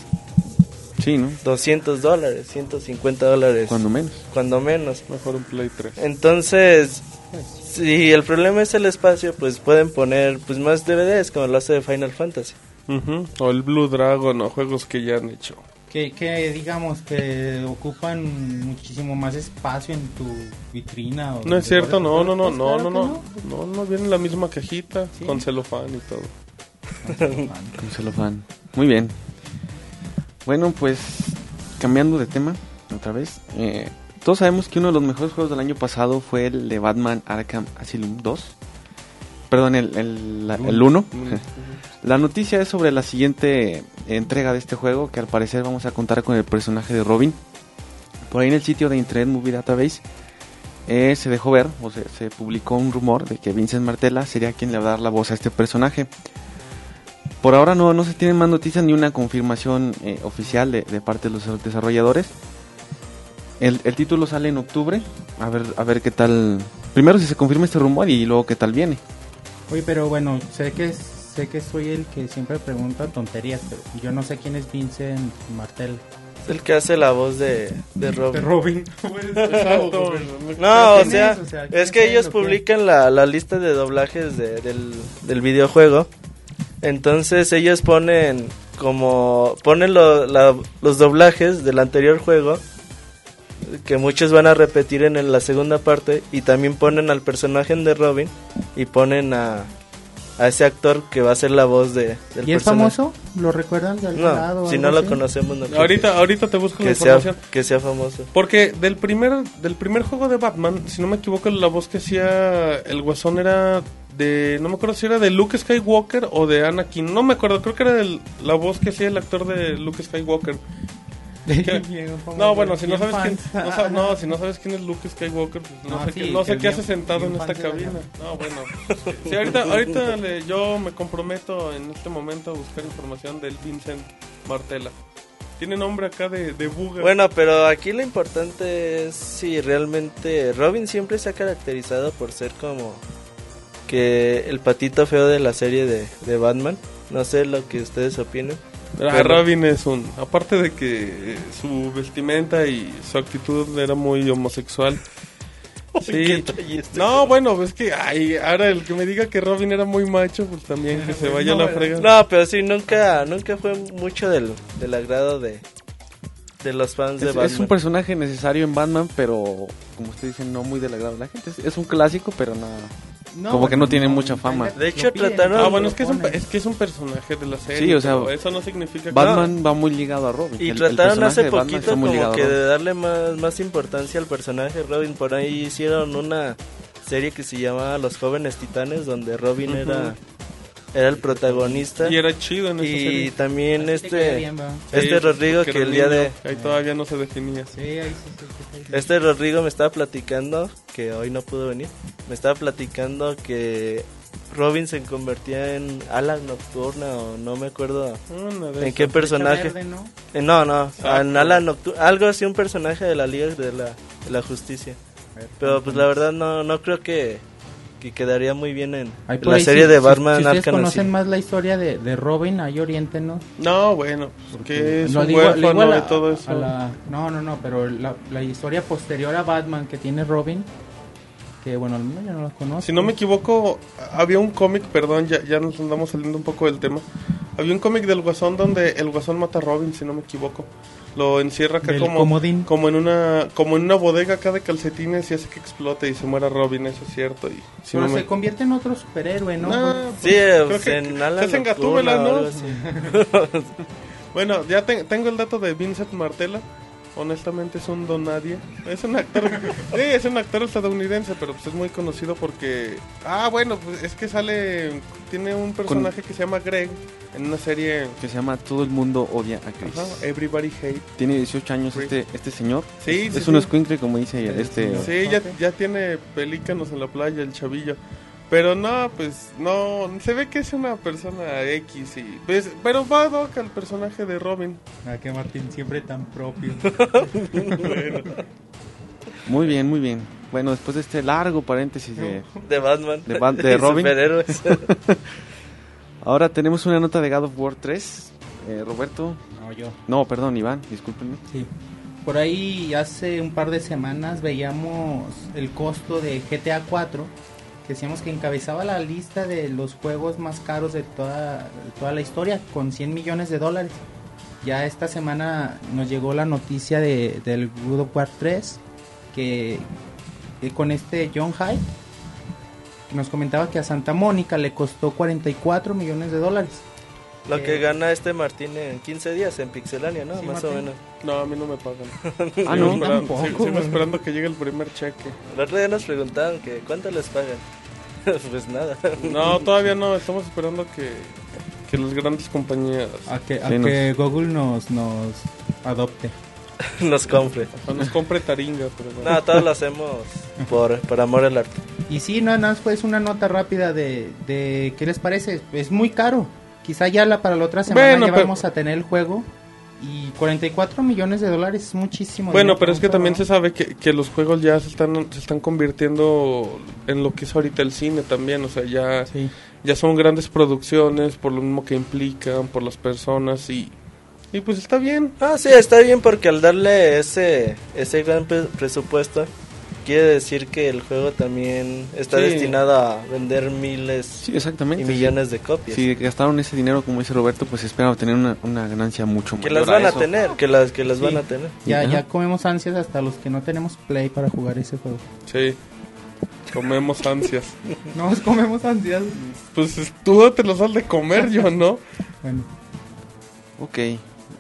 Sí, ¿no? 200 dólares, 150 dólares. Cuando menos. Cuando menos. Mejor un Play 3. Entonces, si el problema es el espacio, pues pueden poner pues más DVDs, como lo hace de Final Fantasy. O el Blue Dragon o juegos que ya han hecho. Que, que digamos que ocupan muchísimo más espacio en tu vitrina. O No es cierto, no, no, no, no, no, no, no, no, viene en la misma cajita Sí. con celofán y todo. Con celofán. Muy bien. Bueno, pues cambiando de tema otra vez. eh, todos sabemos que uno de los mejores juegos del año pasado fue el de Batman Arkham Asylum 2. Perdón, el 1. El, la- el uno. La noticia es sobre la siguiente entrega de este juego, que al parecer vamos a contar con el personaje de Robin. Por ahí en el sitio de Internet Movie Database eh, se dejó ver, o se, se publicó un rumor de que Vincent Martella sería quien le va a dar la voz a este personaje. Por ahora no, no se tienen más noticias ni una confirmación eh, oficial de, de parte de los desarrolladores. El, el título sale en octubre, a ver, a ver qué tal. Primero si se confirma este rumor y luego qué tal viene. Oye, pero bueno, sé que sé que soy el que siempre pregunta tonterías, pero yo no sé quién es Vincent Martel. Es el que hace la voz de, de Robin. Robin. *laughs* Exacto. No, o ¿Quién sea, es? O sea, ¿quién es que ellos publican la, la lista de doblajes de- del, del videojuego. Entonces ellos ponen como ponen lo- la- los doblajes del anterior juego que muchos van a repetir en la segunda parte y también ponen al personaje de Robin y ponen a, a ese actor que va a ser la voz de, del ¿Y es personaje. famoso? ¿Lo recuerdan de algún lado? No, o si algo no lo así? conocemos no Ahorita, ahorita te busco la que sea, información. que sea famoso. Porque del primer, del primer juego de Batman, si no me equivoco, la voz que hacía el guasón era de. No me acuerdo si era de Luke Skywalker o de Anakin. No me acuerdo, creo que era del- la voz que hacía el actor de Luke Skywalker. *laughs* *laughs* No, bueno, si no sabes quién, no, si no sabes quién es Luke Skywalker, pues no, No, sé, sí, qué, no sé qué hace sentado en esta cabina. No, bueno. Sí, ahorita, ahorita le- yo me comprometo en este momento a buscar información del Vincent Martella. Tiene nombre acá de, de buga. Bueno, pero aquí lo importante es si realmente Robin siempre se ha caracterizado por ser como que el patito feo de la serie de, de Batman. No sé lo que ustedes opinen. Ah, Pero- Robin es un. Aparte de que eh, su vestimenta y su actitud era muy homosexual. *laughs* Sí. ¿Qué trae este No, bueno, es que ay, ahora el que me diga que Robin era muy macho, pues también que se *laughs* vaya a la frega. No, pero sí, nunca, nunca fue mucho del, del agrado de, de los fans de Batman. es un personaje necesario en Batman, pero como ustedes dicen, no muy del agrado de la gente. Es, es un clásico, pero no. Como que no tiene mucha fama. De hecho, trataron- Ah, bueno, es que es un, ponen. es que es un personaje de la serie. Sí, o sea, eso no significa que. Batman va muy ligado a Robin. Y El- trataron hace poquito como que de darle más, más importancia al personaje Robin. Por ahí hicieron una serie que se llamaba Los Jóvenes Titanes, donde Robin era, era el protagonista. Y era chido en Y serie. también Así este, bien, va. este Sí, Rodrigo que el día niño, de... Ahí todavía no se definía. Sí, ahí sí, sí, sí, sí. Este Rodrigo me estaba platicando, que hoy no pudo venir, me estaba platicando que Robin se convertía en Alan Nocturna o no me acuerdo en qué personaje. Verde, ¿no? Eh, no, no, Exacto. en Alan Nocturna, algo así un personaje de la Liga de la, de la Justicia. Pero pues la verdad no, no creo que, que quedaría muy bien en la ahí, serie si- de si- Batman Si, ustedes Arkham conocen Asylum. más la historia de, de Robin, ahí oriéntenos. No, bueno, pues, que es Lo un digo- huérfano a la- y todo eso. a la- no, no, no, pero la, la historia posterior a Batman que tiene Robin, que bueno, al menos yo no la conozco. Si no me equivoco, había un cómic, perdón, ya, ya nos andamos saliendo un poco del tema. Había un cómic del Guasón donde el Guasón mata a Robin, si no me equivoco. Lo encierra acá Del como, comodín. como en una como en una bodega acá de calcetines y hace que explote y se muera Robin, eso es cierto. Y, si Pero no me- se convierte en otro superhéroe, ¿no? Sí, Creo pues, que- en se hacen ¿no? *laughs* Bueno, ya te- tengo el dato de Vincent Martella. Honestamente es un don nadie. Es un actor, *laughs* sí, es un actor estadounidense, pero pues es muy conocido porque ah, bueno, pues es que sale tiene un personaje que se llama Greg en una serie Que se llama Todo el mundo odia a Chris. ajá, Everybody Hate. Tiene 18 años Chris. este este señor. Sí, es sí, un sí. escuincle, como dice este. Sí, ya, ya tiene pelícanos en la playa el chavillo. Pero no, pues no, se ve que es una persona X y pues, pero va ad hoc al personaje de Robin. Ah, que Martín siempre tan propio. *laughs* Muy bien, muy bien. Bueno, después de este largo paréntesis de... De Batman. De Bat- de Robin. superhéroes. *laughs* Ahora tenemos una nota de God of War 3. Eh, Roberto... No, yo. No, perdón, Iván, discúlpenme. Sí. Por ahí hace un par de semanas veíamos el costo de GTA 4, que decíamos que encabezaba la lista de los juegos más caros de toda, de toda la historia, con 100 millones de dólares. Ya esta semana nos llegó la noticia de, del God of War 3, que, que con este John Hyde nos comentaba que a Santa Mónica le costó 44 millones de dólares. Lo Eh, que gana este Martín en 15 días en Pixelania, ¿no? Sí, Más o Martín. menos. No, a mí no me pagan. *laughs* Ah, no, esperando, tampoco, sigo- esperando que llegue el primer cheque. El otro día nos preguntaban que cuánto les pagan. *laughs* pues nada. No, todavía no, estamos esperando que, que las grandes compañías A que, a nos- que Google nos, nos adopte. *laughs* nos compre. o nos compre taringa, pero bueno. No, todos lo hacemos por, por amor al arte. Y sí, no, nada más fue una nota rápida de, de ¿qué les parece? Es muy caro. Quizá ya la, para la otra semana Bueno, ya pero- vamos a tener el juego. Y 44 millones de dólares es muchísimo. Bueno, pero es que también se sabe que, que los juegos ya se están, se están convirtiendo en lo que es ahorita el cine también, o sea, ya, Sí. ya son grandes producciones por lo mismo que implican, por las personas y, y pues está bien. Ah, sí, está bien porque al darle ese, ese gran pre- presupuesto, quiere decir que el juego también está Sí. destinado a vender miles Sí, exactamente. y millones de copias. Si gastaron ese dinero, como dice Roberto, pues esperan obtener una, una ganancia mucho Que mayor las van a tener, que las, que las Sí. van a tener. Ya, Ajá. ya comemos ansias hasta los que no tenemos play para jugar ese juego. Sí, comemos ansias. *laughs* No, comemos ansias. Pues es- tú te los has de comer, yo no. Bueno, Ok,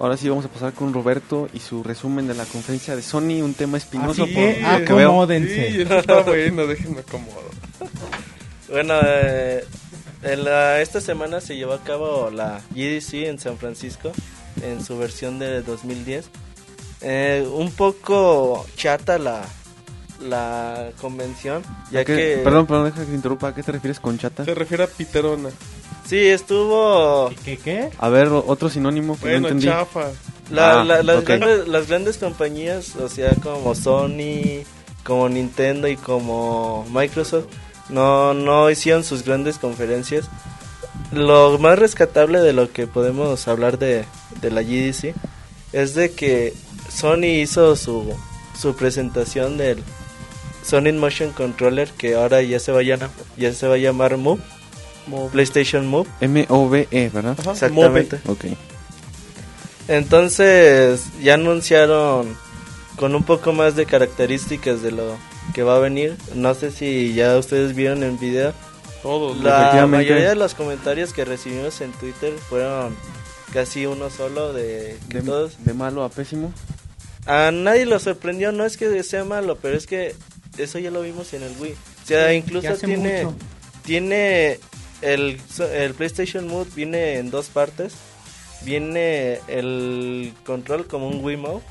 ahora sí vamos a pasar con Roberto y su resumen de la conferencia de Sony, un tema espinoso Así por veo. acomódense. Sí, está bueno, déjenme acomodo. Bueno, eh, en la- esta semana se llevó a cabo la GDC en San Francisco, en su versión de 2010. Eh, un poco chata la, la convención, ya ¿A qué- que... Perdón, perdón, deja que te interrumpa. ¿A qué te refieres con chata? Se refiere a Piterona. Sí, estuvo... ¿Qué qué? A ver, otro sinónimo que no Bueno, entendí. chafa. La- Ah, la- las, grandes, las grandes compañías, o sea, como Sony, como Nintendo y como Microsoft, no, no hicieron sus grandes conferencias. Lo más rescatable de lo que podemos hablar de, de la GDC es de que Sony hizo su, su presentación del Sony Motion Controller que ahora ya se va a llamar, ya se va a llamar Move, PlayStation Move. M-O-V-E, ¿verdad? Ajá, Exactamente. Ok. Entonces ya anunciaron con un poco más de características de lo que va a venir. No sé si ya ustedes vieron el video. Todos. La mayoría de los comentarios que recibimos en Twitter fueron casi uno solo de todos. de malo a pésimo. A nadie lo sorprendió, no es que sea malo, pero es que eso ya lo vimos en el Wii. O sea, incluso tiene mucho. tiene el, el PlayStation Move viene en dos partes. Viene el control como un Wiimote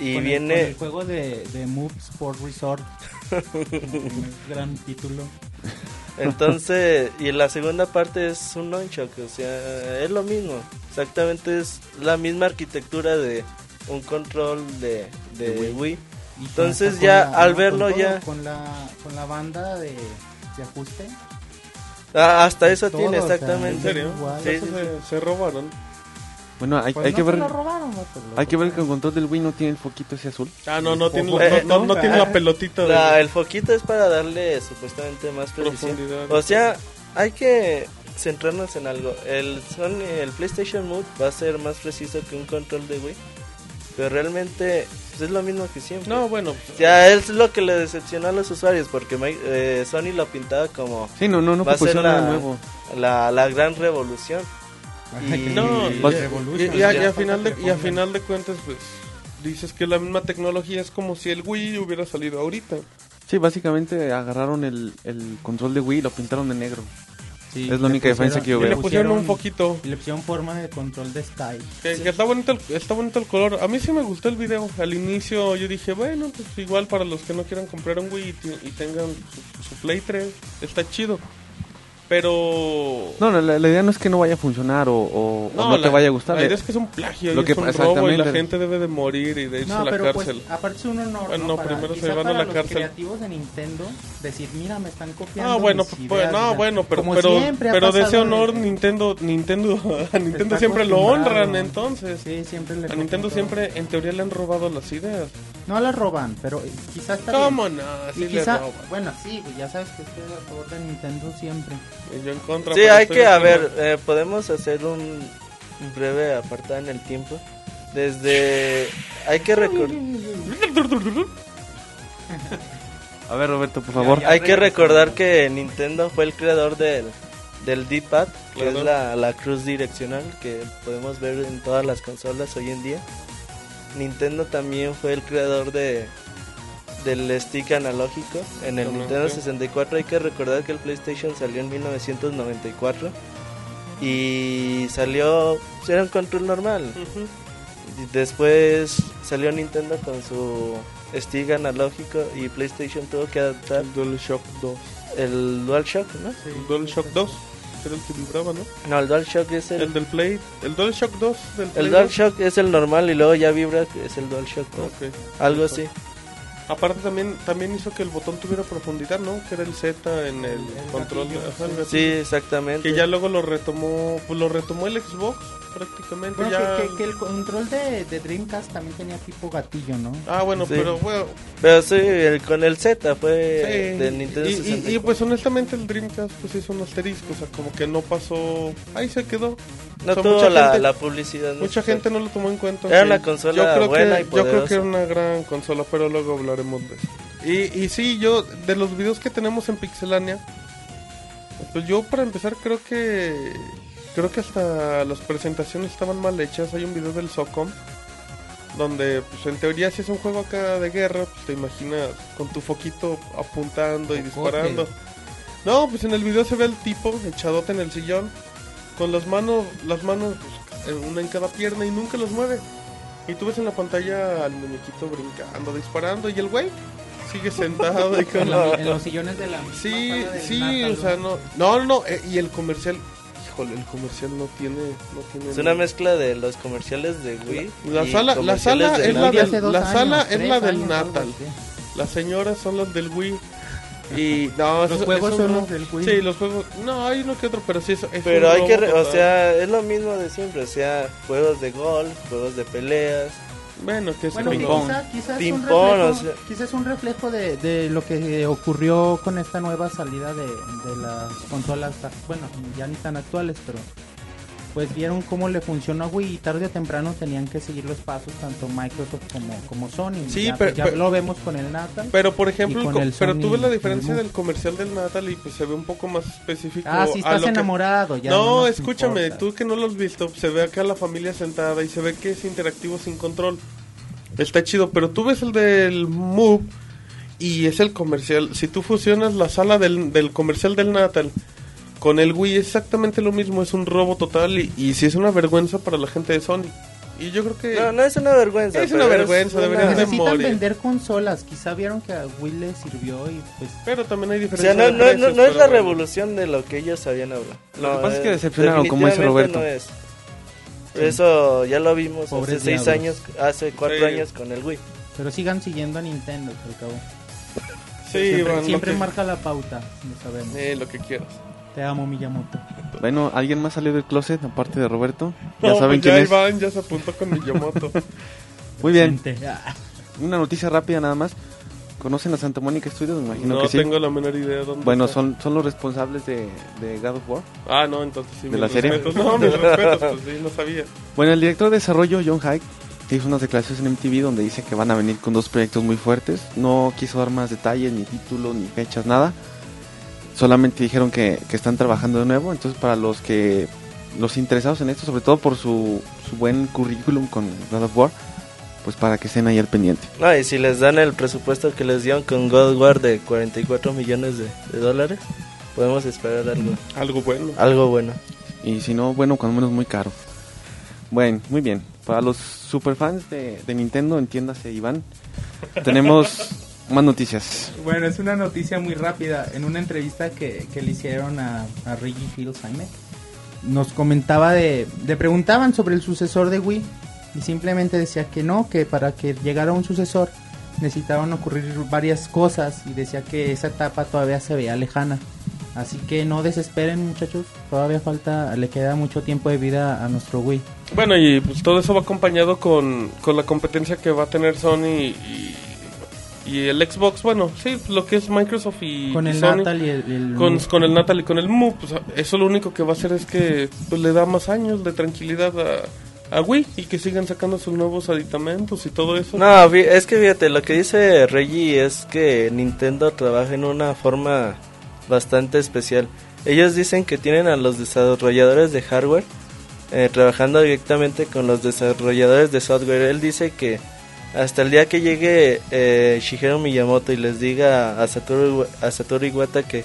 y Con el- viene con el juego de, de Move Sport Resort. *laughs* Gran título. entonces y la segunda parte es un nunchuck, o sea, es lo mismo. Exactamente es la misma arquitectura de un control de, de De Wii. Entonces ya, la- al verlo con todo, ya- Con la, con la banda de, de ajuste. Ah, hasta eso Todo, tiene, o sea, ¿En exactamente. serio? Igual. Sí, Eso sí, se, se robaron. Bueno, hay, Pues hay no que ver lo robaron, vato, lo hay que ver que el control del Wii no tiene el foquito ese azul. Ah, no, no tiene, Eh, la, no, no, no tiene la pelotita de... La- el foquito es para darle supuestamente más precisión. O sea, hay que centrarnos en algo. El Sony, el PlayStation Move va a ser más preciso que un control de Wii. Pero realmente pues, es lo mismo que siempre. No, bueno, O sea, es lo que le decepcionó a los usuarios porque eh, Sony lo pintaba como Sí, no, no, no Va a ser la- nuevo. la, la gran revolución. Y- no, sí, Pues- y, y- y a, ya y a falta final de, que y a pongan. final de cuentas, pues, dices que la misma tecnología es como si el Wii hubiera salido ahorita. Sí, básicamente agarraron el, el control de Wii y lo pintaron de negro. Sí, es la única diferencia pusieron- que yo Y veo. le pusieron un poquito. Y le pusieron forma de control de Sky. Que, que está bonito el, está bonito el color. A mí sí me gustó el video. Al inicio yo dije, bueno, pues igual para los que no quieran comprar un Wii y, tengan su, su Play 3, está chido. Pero... No, no, la, la idea no es que no vaya a funcionar o, o- o no, la- te vaya a gustar. La idea es que es un plagio Lo y que es un robo y la gente debe de morir y de irse No, a la pero cárcel. pues, aparte es un honor, Bueno, ¿no? no, Para- primero se van a la los cárcel. creativos de Nintendo, decir, mira, me están copiando Ah, bueno, mis pues, ideas", no, bueno, pero, como pero, pero de ese honor en- Nintendo, Nintendo, *laughs* a Nintendo siempre lo honran entonces. Sí, siempre le A Nintendo siempre, en teoría, le han robado las ideas. No la roban, pero eh, quizás está ¿Cómo bien. no? Sí quizá, roban. bueno, sí, pues ya sabes que estoy a favor de Nintendo siempre. Y yo en contra. Sí, hay que, a ver, eh, podemos hacer un, un breve apartado en el tiempo. Desde... Hay que recordar... A ver, Roberto, por favor. Hay que recordar que Nintendo fue el creador del, del D-pad, que Claro. es la, la cruz direccional que podemos ver en todas las consolas hoy en día. Nintendo también fue el creador de del stick analógico en el Nintendo sí. 64. Hay que recordar que el PlayStation salió en 1994 y salió era un control normal. Después salió Nintendo con su stick analógico y PlayStation tuvo que adaptar El DualShock 2. el DualShock, ¿no? El DualShock 2. Era el que vibraba, ¿no? No, el DualShock es el, El del Play. El DualShock 2 del Play el 2. DualShock es el normal y luego ya vibra que es el DualShock 2. Ok. Algo así. Aparte también también hizo que el botón tuviera profundidad, ¿no? Que era el Z en el, El control. gatillo, ajá, el sí. gatillo. Sí, exactamente. Que ya luego lo retomó, pues lo retomó el Xbox prácticamente. Bueno, ya... que, que- que el control de, de Dreamcast también tenía tipo gatillo, ¿no? Ah, bueno, Sí. pero bueno, Pero sí, el- con el Z fue sí. del Nintendo y, y- 64. y, pues honestamente el Dreamcast pues hizo un asterisco, o sea, como que no pasó, ahí se quedó. no o sea, tuvo mucha la, gente- la publicidad. Mucha necesaria. gente no lo tomó en cuenta. Era una consola yo creo buena que, y Yo creo que poderosa. era una gran consola, pero luego hablaremos de eso. Y, y sí, yo, de los videos que tenemos en Pixelania, pues yo para empezar creo que creo que hasta las presentaciones estaban mal hechas. Hay un video del SOCOM donde pues en teoría si es un juego acá de guerra, pues te imaginas con tu foquito apuntando y disparando. No, pues en el video se ve el tipo echadote en el sillón con las manos, las manos pues, una en cada pierna y nunca los mueve. Y tú ves en la pantalla al muñequito brincando, disparando y el güey sigue sentado y con En, la... la- en los sillones de la Sí, sí, Natal, o sea, no, no, no, eh, y el comercial, híjole, el comercial no tiene, no tiene. Es una mezcla de los comerciales de Wii. La y sala- la sala es la del- la años, sala es la del Natal. Las señoras son las del Wii. Y no, Los eso- juegos eso son no. los del Wii. Sí, los juegos. No, hay uno que otro, pero sí es. es Pero hay que, re- o sea, es lo mismo de siempre, o sea, juegos de golf, juegos de peleas. Bueno, que es Bueno, que como- quizá, quizá es un reflejo, o sea. quizá es un reflejo de, de lo que ocurrió con esta nueva salida de, de las consolas, bueno, ya ni tan actuales, pero pues vieron cómo le funcionó a Wii y tarde o temprano tenían que seguir los pasos tanto Microsoft como, como Sony. Sí, ya, pero- ya pero- lo vemos con el Natal. Pero por ejemplo, el pero ves la diferencia del comercial del Natal y pues se ve un poco más específico. ah, si a estás que- enamorado, ya no, nos escúchame, importa. tú que no lo has visto, se ve acá la familia sentada y se ve que es interactivo sin control. Está chido, pero tú ves el del Move y es el comercial. Si tú fusionas la sala del, del comercial del Natal con el Wii, es exactamente lo mismo, es un robo total y, y sí es una vergüenza para la gente de Sony. Y yo creo que... No, no es una vergüenza. Es una pero vergüenza, una- deberían de Necesitan morir. vender consolas, quizá vieron que a Wii le sirvió y pues Pero también hay O diferencia sea, no, no, no, precios, no es la bueno. revolución de lo que ellos habían hablado. Lo que pasa es que eh, decepcionaron, como dice Roberto. no es. Eso ya lo vimos Pobres hace seis años, hace cuatro Sí. años con el Wii. pero sigan siguiendo a Nintendo, al cabo. Sí, siempre siempre que- marca la pauta, lo sabemos. Eh, lo que quieras. Te amo, Miyamoto. Bueno, ¿alguien más salió del closet aparte de Roberto? Ya No, saben pues ya quién es. Iván ya se apuntó con Miyamoto. *laughs* Muy bien, ah, una noticia rápida nada más. ¿Conocen a Santa Mónica Studios? Me imagino no que sí. tengo la menor idea de dónde Bueno, está. son, son los responsables de, de God of War. Ah, no, entonces sí. ¿De la serie? respetos. No, mis *laughs* respetos, pues sí, no sabía. Bueno, el director de desarrollo, John Hyde, hizo unas declaraciones en MTV donde dice que van a venir con dos proyectos muy fuertes. No quiso dar más detalles, ni título, ni fechas, nada. Solamente dijeron que, que están trabajando de nuevo. Entonces, para los que los interesados en esto, sobre todo por su, su buen currículum con God of War, pues para que estén ahí al pendiente. No, y si les dan el presupuesto que les dieron con God of War de 44 millones de, de dólares, podemos esperar algo, Algo bueno. algo bueno. Y si no, bueno, cuando menos muy caro. Bueno, muy bien. Para los superfans de, de Nintendo, entiéndase Iván, tenemos *laughs* más noticias. Bueno, es una noticia muy rápida. En una entrevista que, que le hicieron a, a Reggie Fils-Aime, nos comentaba de... Le preguntaban sobre el sucesor de Wii y simplemente decía que no, que para que llegara un sucesor necesitaban ocurrir varias cosas y decía que esa etapa todavía se veía lejana. Así que no desesperen muchachos, todavía falta, le queda mucho tiempo de vida a nuestro Wii. Bueno, y pues todo eso va acompañado con, con la competencia que va a tener Sony y, y el Xbox. Bueno, sí, lo que es Microsoft y, Con y el Sony. Natal y el... el- Con, con el Natal y con el Mu, pues eso lo único que va a hacer es que pues, le da más años de tranquilidad a, a Wii y que sigan sacando sus nuevos aditamentos y todo eso. No, es que fíjate, lo que dice Reggie es que Nintendo trabaja en una forma bastante especial. Ellos dicen que tienen a los desarrolladores de hardware eh, trabajando directamente con los desarrolladores de software. Él dice que hasta el día que llegue eh, Shigeru Miyamoto y les diga a Satoru, a Satoru Iwata que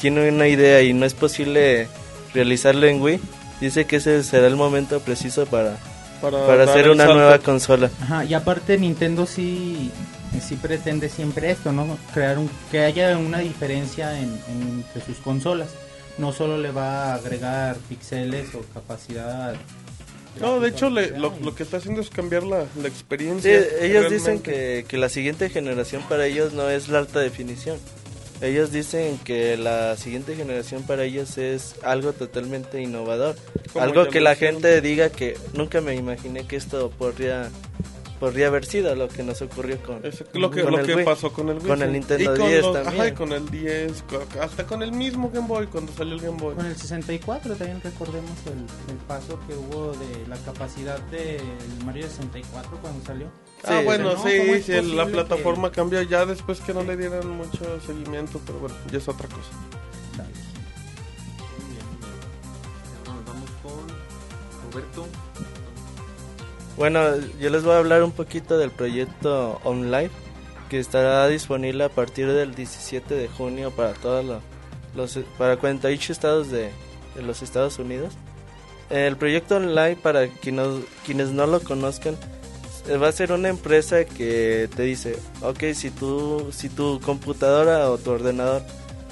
tiene una idea y no es posible realizarlo en Wii, dice que ese será el momento preciso para, para hacer una salto. nueva consola. Ajá, y aparte Nintendo sí, sí pretende siempre esto, ¿no? Crear un, que haya una diferencia en, en- entre sus consolas. No solo le va a agregar píxeles o capacidad. No, de hecho le- lo, que está haciendo es cambiar la, la Sí, experiencia. ellos dicen que, que la siguiente generación para ellos no es la alta definición. Ellos dicen que la siguiente generación para ellos es algo totalmente innovador. Como algo que la gente diga que nunca me imaginé que esto podría, podría haber sido lo que nos ocurrió con, Es lo que, con lo el que Wii. pasó con el Wii. Con el. Nintendo Y con 10 los- también. Ajá, y con el 10, co- hasta con el mismo Game Boy cuando salió el Game Boy. Con el 64 también recordemos el, el paso que hubo de la capacidad del Mario 64 cuando salió. ah, Sí, bueno, ¿no? ¿Cómo sí, sí, la plataforma cambió ya después que no le dieran mucho seguimiento, pero bueno, ya es otra cosa. Ahora nos vamos con Roberto. Bueno, yo les voy a hablar un poquito del proyecto OnLive que estará disponible a partir del 17 de junio para todos lo- los para 48 estados de, los Estados Unidos. El proyecto OnLive para quienes, quienes no lo conozcan eh, va a ser una empresa que te dice, ok, si tu si tu computadora o tu ordenador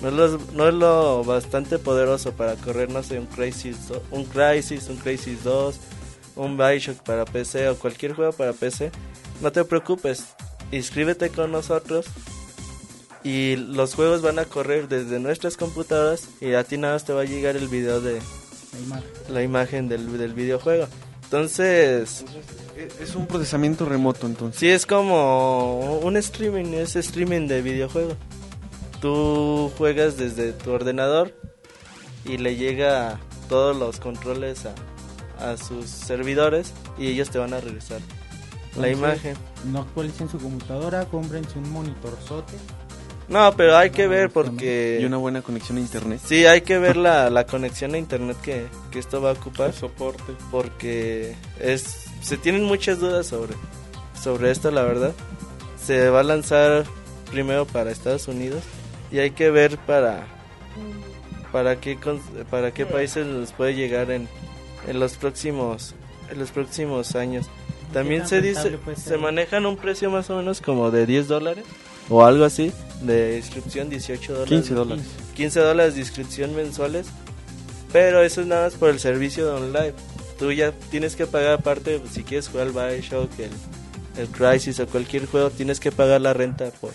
no es, lo, no es lo bastante poderoso para correr, no sé, un Crisis, un Crisis, un Crisis 2, un Bioshock para PC o cualquier juego para PC, no te preocupes, inscríbete con nosotros y los juegos van a correr desde nuestras computadoras y a ti nada más te va a llegar el video de La imagen. la imagen del, del videojuego. Entonces, Es- Es un procesamiento remoto entonces. sí es como un streaming, es streaming de videojuego. Tú juegas desde tu ordenador y le llega todos los controles a, a sus servidores y ellos te van a regresar la imagen. No actualicen su computadora, cómprense un monitorzote. No, pero hay que ver Y porque... una buena conexión a internet. Sí, hay que ver la, la conexión a internet que, que esto va a ocupar. El soporte. porque es se tienen muchas dudas sobre sobre esto la verdad se va a lanzar primero para Estados Unidos y hay que ver para para qué para qué países nos puede llegar en, en los próximos en los próximos años también se dice se manejan un precio más o menos como de 10 dólares o algo así de inscripción 18 dólares 15 dólares. 15 dólares de inscripción mensuales. Pero eso es nada más por el servicio de online. Tú ya tienes que pagar aparte, pues, si quieres jugar al Bioshock, el, el Crisis o cualquier juego, tienes que pagar la renta por,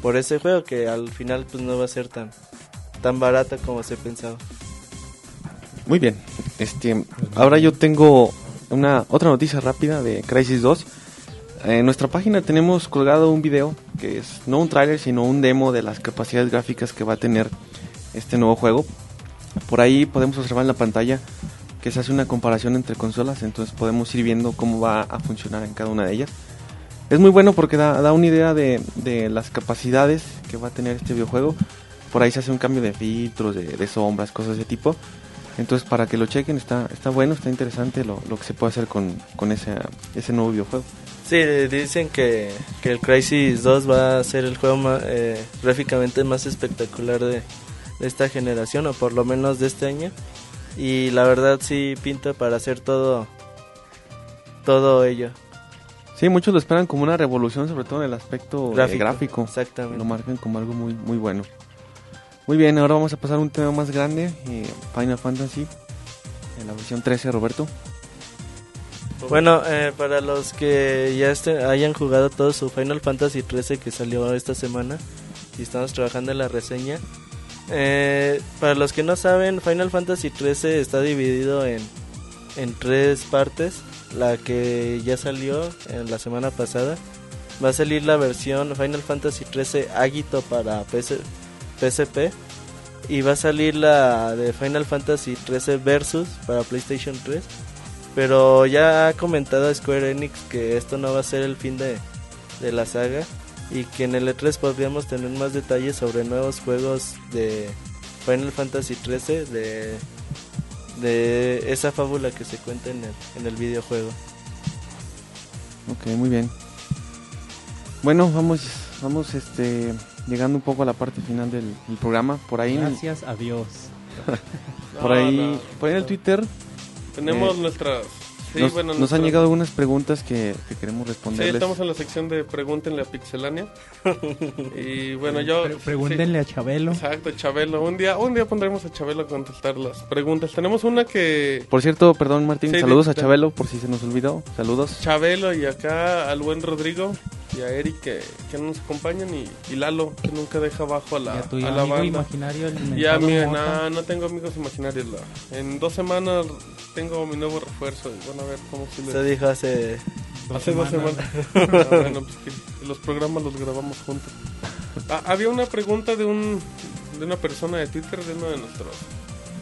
por ese juego que al final pues no va a ser tan tan barata como se pensaba. Muy bien. Este, ahora yo tengo una otra noticia rápida de Crisis 2. En nuestra página tenemos colgado un video que es no un tráiler, sino un demo de las capacidades gráficas que va a tener este nuevo juego. Por ahí podemos observar en la pantalla que se hace una comparación entre consolas, entonces podemos ir viendo cómo va a funcionar en cada una de ellas. Es muy bueno porque da, da una idea de, de las capacidades que va a tener este videojuego. Por ahí se hace un cambio de filtros, de, de sombras, cosas de ese tipo. Entonces para que lo chequen está, está bueno, está interesante lo, lo que se puede hacer con, con ese, ese nuevo videojuego. Sí, dicen que, que el Crisis 2 va a ser el juego ma- eh, gráficamente más espectacular de, de esta generación, o por lo menos de este año. Y la verdad sí pinta para hacer todo, todo ello. Sí, muchos lo esperan como una revolución, sobre todo en el aspecto eh, Gráfico, gráfico. exactamente. Lo marcan como algo muy, muy bueno. Muy bien, ahora vamos a pasar a un tema más grande, eh, Final Fantasy, en la versión 13, Roberto. Bueno, eh, para los que ya este- hayan jugado todo su Final Fantasy 13 que salió esta semana y estamos trabajando en la reseña. eh, para los que no saben, Final Fantasy 13 está dividido en, en tres partes. La que ya salió en la semana pasada. Va a salir la versión Final Fantasy 13 Agito para PC, PSP. Y va a salir la de Final Fantasy 13 Versus para PlayStation 3. Pero ya ha comentado Square Enix que esto no va a ser el fin de, de la saga y que en el E3 podríamos tener más detalles sobre nuevos juegos de Final Fantasy 13 de, de esa fábula que se cuenta en el, en el videojuego. Ok, muy bien. Bueno, vamos, vamos este, llegando un poco a la parte final del, del programa. Por ahí, Gracias a Dios. *laughs* por No, ahí, no. por ahí en el Twitter Tenemos Eh, nuestras... Sí, nos, bueno, nos han llegado algunas preguntas que, que queremos Sí, responderles. estamos en la sección de Pregúntenle a Pixelania. *laughs* y bueno, yo... Pre- pregúntenle a Chabelo. Exacto, Chabelo. Un día, un día pondremos a Chabelo a contestar las preguntas. Tenemos una que... Por cierto, perdón Martín, Sí, saludos a Chabelo por si se nos olvidó. Saludos. Chabelo y acá al buen Rodrigo y a Eric que, que nos acompañan y, y Lalo que nunca deja abajo a Y la, a tu a la amigo banda. imaginario. el Y a mí, mentado Mota. no, no tengo amigos imaginarios. la- En dos semanas tengo mi nuevo refuerzo y van a ver cómo se dijo hace... Hace dos semanas. semanas. *laughs* Ah, bueno, pues que los programas los grabamos juntos. Ah, había una pregunta de un de una persona de Twitter, de uno de nuestros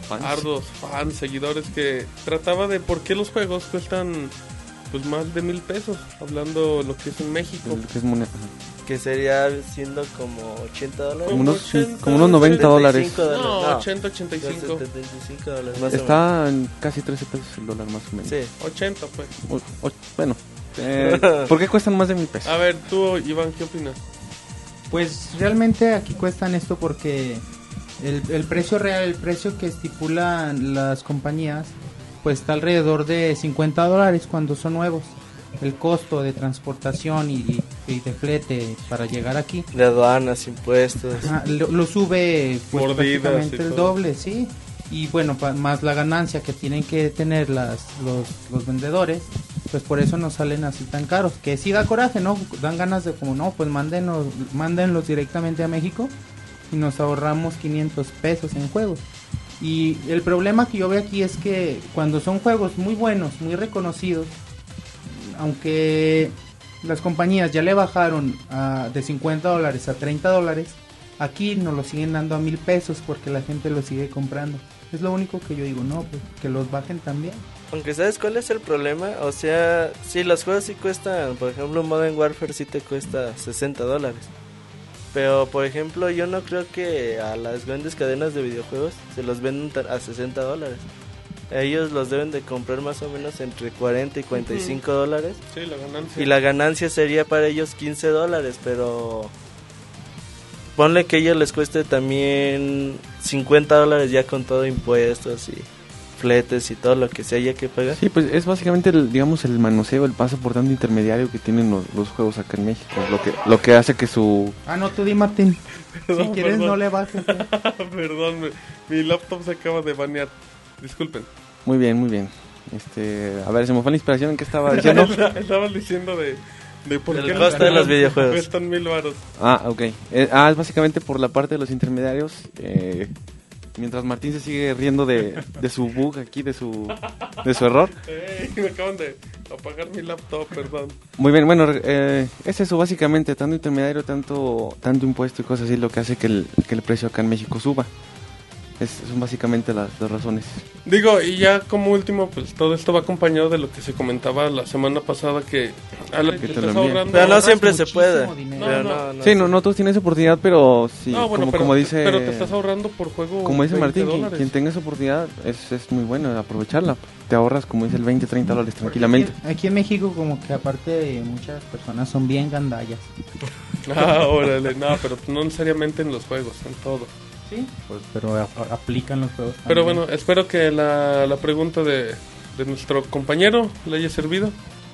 Fans. ardos fans, seguidores, que trataba de por qué los juegos cuestan pues más de mil pesos, hablando lo que es en México. El que es moneda. Que sería siendo como 80 dólares. Como unos, sí, 80, como unos 90 dólares. 75 No, dólares. 80, 85. 75 dólares. más o Está en casi 13 pesos el dólar más o menos. menos. Sí. 80 pues. O- o- bueno, eh, ¿por qué cuestan más de mil pesos? A ver, tú, Iván, ¿qué opinas? Pues realmente aquí cuestan esto porque el, el precio real, el precio que estipulan las compañías, pues está alrededor de 50 dólares cuando son nuevos. El costo de transportación y, y de flete para llegar aquí De aduanas, impuestos. ajá, lo, lo sube pues prácticamente y el todo. doble, sí. Y bueno, pa- más la ganancia que tienen que tener las, los, los vendedores, pues por eso nos salen así tan caros. Que sí da coraje, ¿no? Dan ganas de como, no, pues mándenos, mándenlos directamente a México y nos ahorramos 500 pesos en juegos. Y el problema que yo veo aquí es que cuando son juegos muy buenos, muy reconocidos, aunque las compañías ya le bajaron a- de 50 dólares a 30 dólares, aquí nos lo siguen dando a mil pesos porque la gente lo sigue comprando. Es lo único que yo digo, no, pues que los bajen también. Aunque sabes cuál es el problema, o sea, si los juegos sí cuestan, por ejemplo, Modern Warfare sí te cuesta 60 dólares. Pero, por ejemplo, yo no creo que a las grandes cadenas de videojuegos se los vendan ta- a 60 dólares. Ellos los deben de comprar más o menos entre 40 y 45 dólares. Sí, la ganancia. Y la ganancia sería para ellos 15 dólares, pero ponle que a ellos les cueste también 50 dólares ya con todo impuestos y fletes y todo lo que se haya que pagar. Sí, pues es básicamente, el, digamos, el manoseo, el paso por tanto intermediario que tienen los, los juegos acá en México. Lo que, lo que hace que su... Ah, no, tú di Martín. *laughs* Perdón, si quieres perdón. no le bajes. eh. *laughs* Perdón, mi, mi laptop se acaba de banear. Disculpen. Muy bien, muy bien. Este, a ver, se me fue la inspiración en qué estaba diciendo. *laughs* Estaba diciendo de De por El qué costo de los videojuegos. Cuestan mil varos. Ah, ok. Eh, ah, es básicamente por la parte de los intermediarios. eh, mientras Martín se sigue riendo de, de su bug aquí, de su, de su error. Ey, me acaban de apagar mi laptop, perdón. Muy bien, bueno, eh, es eso básicamente, tanto intermediario, tanto, tanto impuesto y cosas así, lo que hace que el, que el precio acá en México suba. Es, son básicamente las dos razones. Digo, y ya como último, pues todo esto va acompañado de lo que se comentaba la semana pasada que a lo Que te lo ahorrando. Pero no siempre se puede. No, no, no. Sí, no, no todos tienen esa oportunidad, pero sí, No, bueno, como, pero, como dice, pero te estás ahorrando por juego. como dice 20 Martín, quien, quien tenga esa oportunidad es, es muy bueno aprovecharla. Te ahorras, como dice, el 20, 30 dólares tranquilamente. Aquí, aquí en México como que aparte muchas personas son bien gandallas. *laughs* Ah, órale, no, pero no necesariamente en los juegos, en todo. Sí, pues, pero a- a- aplican los juegos. Pero bueno, espero que la, la pregunta de, de nuestro compañero le haya servido.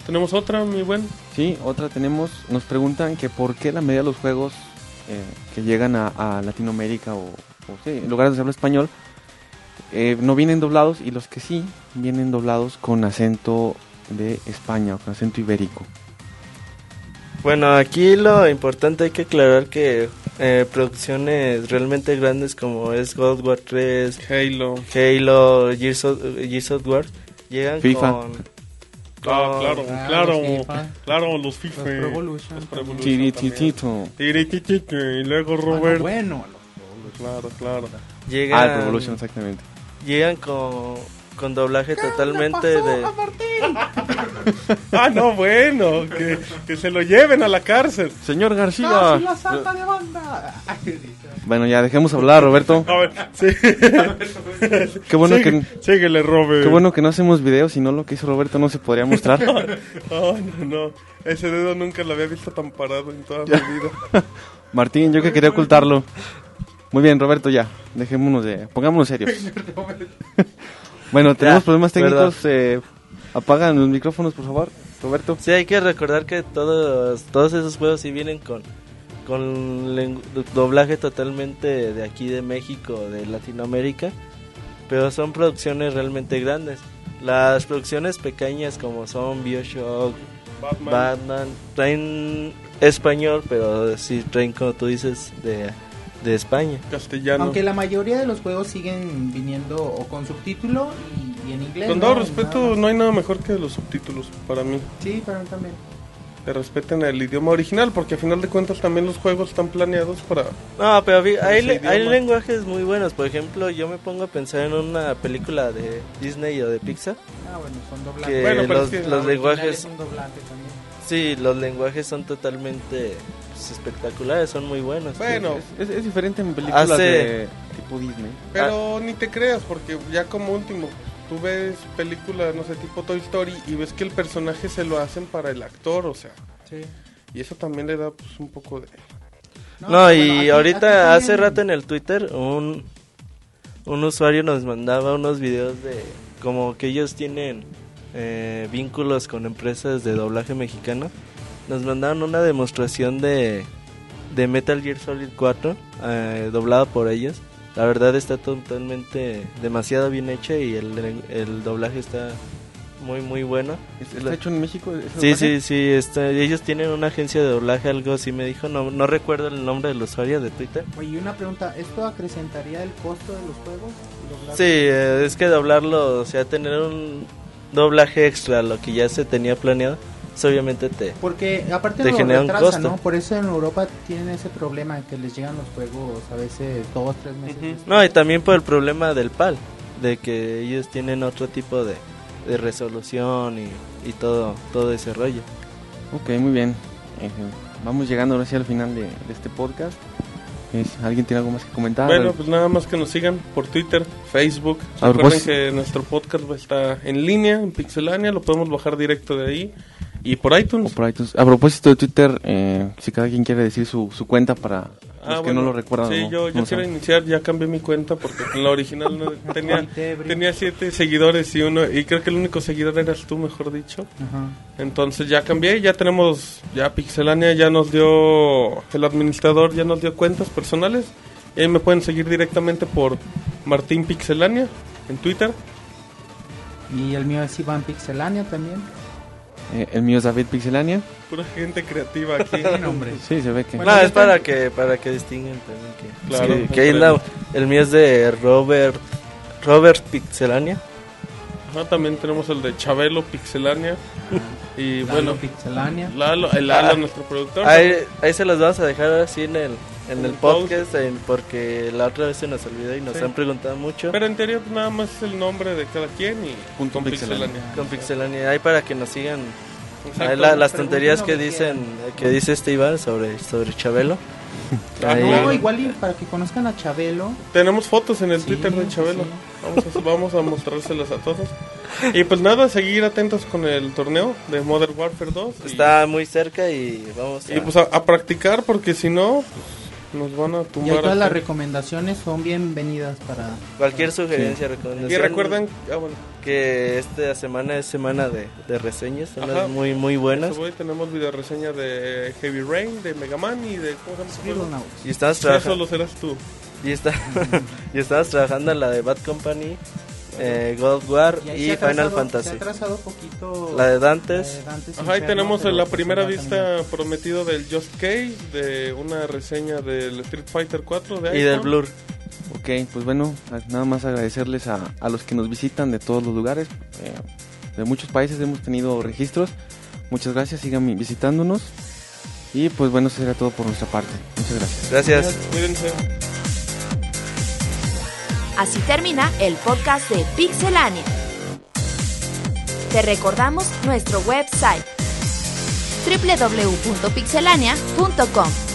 Tenemos otra, mi buen. Sí, otra tenemos, nos preguntan que por qué la mayoría de los juegos eh, que llegan a, a Latinoamérica o, o sí, en lugares donde se habla español eh, no vienen doblados y los que sí vienen doblados con acento de España o con acento ibérico. Bueno, aquí lo importante hay que aclarar que eh, producciones realmente grandes como es God War 3, Halo. Halo, Gears of, Gears of War, llegan FIFA. con... Ah, con- claro, Ah, claro. los FIFA. Claro, los FIFA. Los Pro Evolution Los Tirititito. Tirititito, Y luego Ah, Robert. bueno, Claro, claro. Llegan, Ah, Pro Evolution, exactamente. llegan con, con doblaje totalmente de... *laughs* Ah, no, bueno. Que, que se lo lleven a la cárcel. Señor ¡Casi García. la salta de banda! Bueno, ya dejemos hablar, Roberto. A ver, sí. *laughs* Qué bueno que qué bueno que no hacemos videos, si no lo que hizo Roberto no se podría mostrar. *laughs* Oh, no, no. Ese dedo nunca lo había visto tan parado en toda mi vida. Martín, yo que quería ocultarlo. Muy bien, Roberto, ya. Dejémonos de. Pongámonos serios. Bueno, tenemos Ya, problemas técnicos. Eh, apagan los micrófonos, por favor, Roberto. Sí, hay que recordar que todos, todos esos juegos sí vienen con, con doblaje totalmente de aquí de México, de Latinoamérica, pero son producciones realmente grandes. Las producciones pequeñas como son Bioshock, Batman. Batman, traen español, pero sí traen, como tú dices, de, de España. Castellano. Aunque la mayoría de los juegos siguen viniendo o con subtítulo y, y en inglés. Con todo ¿no? respeto, Nada no hay nada mejor que los subtítulos para mí. Sí, para mí también. Que respeten el idioma original, porque a final de cuentas también los juegos están planeados para... No, pero vi- hay, hay idioma. lenguajes muy buenos. Por ejemplo, yo me pongo a pensar en una película de Disney o de Pixar. Ah, bueno, son doblajes. Que Bueno, pero los, es que los lenguajes es un doblaje también. Sí, los lenguajes son totalmente pues, espectaculares, son muy buenos. Bueno, Es, es- es diferente en películas Hace- de tipo Disney. pero ni te creas, porque ya como último, tú ves películas, no sé, tipo Toy Story, y ves que el personaje se lo hacen para el actor, o sea... Sí. Y eso también le da pues un poco de... No, y bueno, aquí- ahorita aquí hace rato en el Twitter un, un usuario nos mandaba unos videos de como que ellos tienen eh, vínculos con empresas de doblaje mexicano. Nos mandaron una demostración de, de Metal Gear Solid 4 eh, doblado por ellos. La verdad está totalmente demasiado bien hecha y el, el doblaje está muy muy bueno. ¿Es- ¿Está hecho en México? Sí, sí, sí, está, ellos tienen una agencia de doblaje, algo así me dijo, no, no recuerdo el nombre del usuario de Twitter. Oye, una pregunta, ¿esto acrecentaría el costo de los juegos? Sí, eh, es que doblarlo, o sea, tener un doblaje extra a lo que ya se tenía planeado, pues obviamente te... Porque aparte Te lo genera un costo. ¿no? Por eso en Europa tienen ese problema que les llegan los juegos a veces dos, tres meses. No, y también por el problema del PAL, de que ellos tienen otro tipo de, de resolución y, y todo, todo ese rollo. Ok, muy bien. Vamos llegando ahora sí al final de, de este podcast. ¿Alguien tiene algo más que comentar? Bueno, pues nada más que nos sigan por Twitter, Facebook. Recuerden pues- que nuestro podcast estar en línea, en Pixelania, lo podemos bajar directo de ahí. Y por O iTunes. por iTunes. A propósito de Twitter, eh, si cada quien quiere decir su, su cuenta para los Ah, que bueno, no lo recuerdan. Sí, no- yo, no yo quiero iniciar, ya cambié mi cuenta porque en la original no *laughs* tenía, tenía siete seguidores y uno, y creo que el único seguidor eras tú, mejor dicho. Ajá. Entonces ya cambié, ya tenemos, ya Pixelania ya nos dio, el administrador ya nos dio cuentas personales. Y ahí me pueden seguir directamente por Martín Pixelania en Twitter. Y el mío es Iván Pixelania también. Eh, el mío es David Pixelania. Pura gente creativa aquí. *laughs* Sí, hombre. Sí, se ve que... Bueno, no, es para que para que distinguen también que, Claro, que, que ahí comprendo. la- el mío es de Robert Robert Pixelania. Ajá, también tenemos el de Chabelo Pixelania. Y Lalo bueno, Pixelania. Lalo, el Lalo, nuestro productor. Ahí, ahí se los vamos a dejar así en el en En el podcast en- porque la otra vez se nos olvidó y nos Sí. han preguntado mucho Pero en teoría pues, nada más es el nombre de cada quien y Punto con Pixelania. Pixelania. con Pixelania. Ahí para que nos sigan Exacto. ahí la- las tonterías que dicen que dice este Iván sobre sobre Chabelo. Ah, *laughs* Ahí- No, igual y para que conozcan a Chabelo. Tenemos fotos en el Sí, Twitter de Chabelo. sí. Vamos, a, vamos a mostrárselas a todos. Y pues nada, seguir atentos con el torneo de Modern Warfare 2. y- Está muy cerca y vamos a Y pues a, a practicar porque si no, pues, nos van a Y tumbar. todas las recomendaciones son bienvenidas para... cualquier sugerencia, recomendación. Y recuerden, ah, bueno, que esta semana es semana de, de reseñas, son unas muy muy buenas. eso voy, tenemos video reseña de Heavy Rain, de Mega Man y de ¿cómo se llama. Y Eso trabajando lo serás tú. y está *laughs* y estamos trabajando en la de Bad Company, eh, God of War y, Final atrasado- Se ha Fantasy. atrasado poquito... La de Dantes. la de Dantes Ajá, ahí Inferno, tenemos la pues primera vista prometido del Just Case, de una reseña del Street Fighter 4 de Y del. Blur. Ok, pues bueno, nada más agradecerles a, a los que nos visitan de todos los lugares. eh, de muchos países hemos tenido registros. Muchas gracias, sigan visitándonos. Y pues bueno, eso será todo por nuestra parte. Muchas gracias. Gracias. Cuídense. Así termina el podcast de Pixelania. Te recordamos nuestro website www.pixelania.com.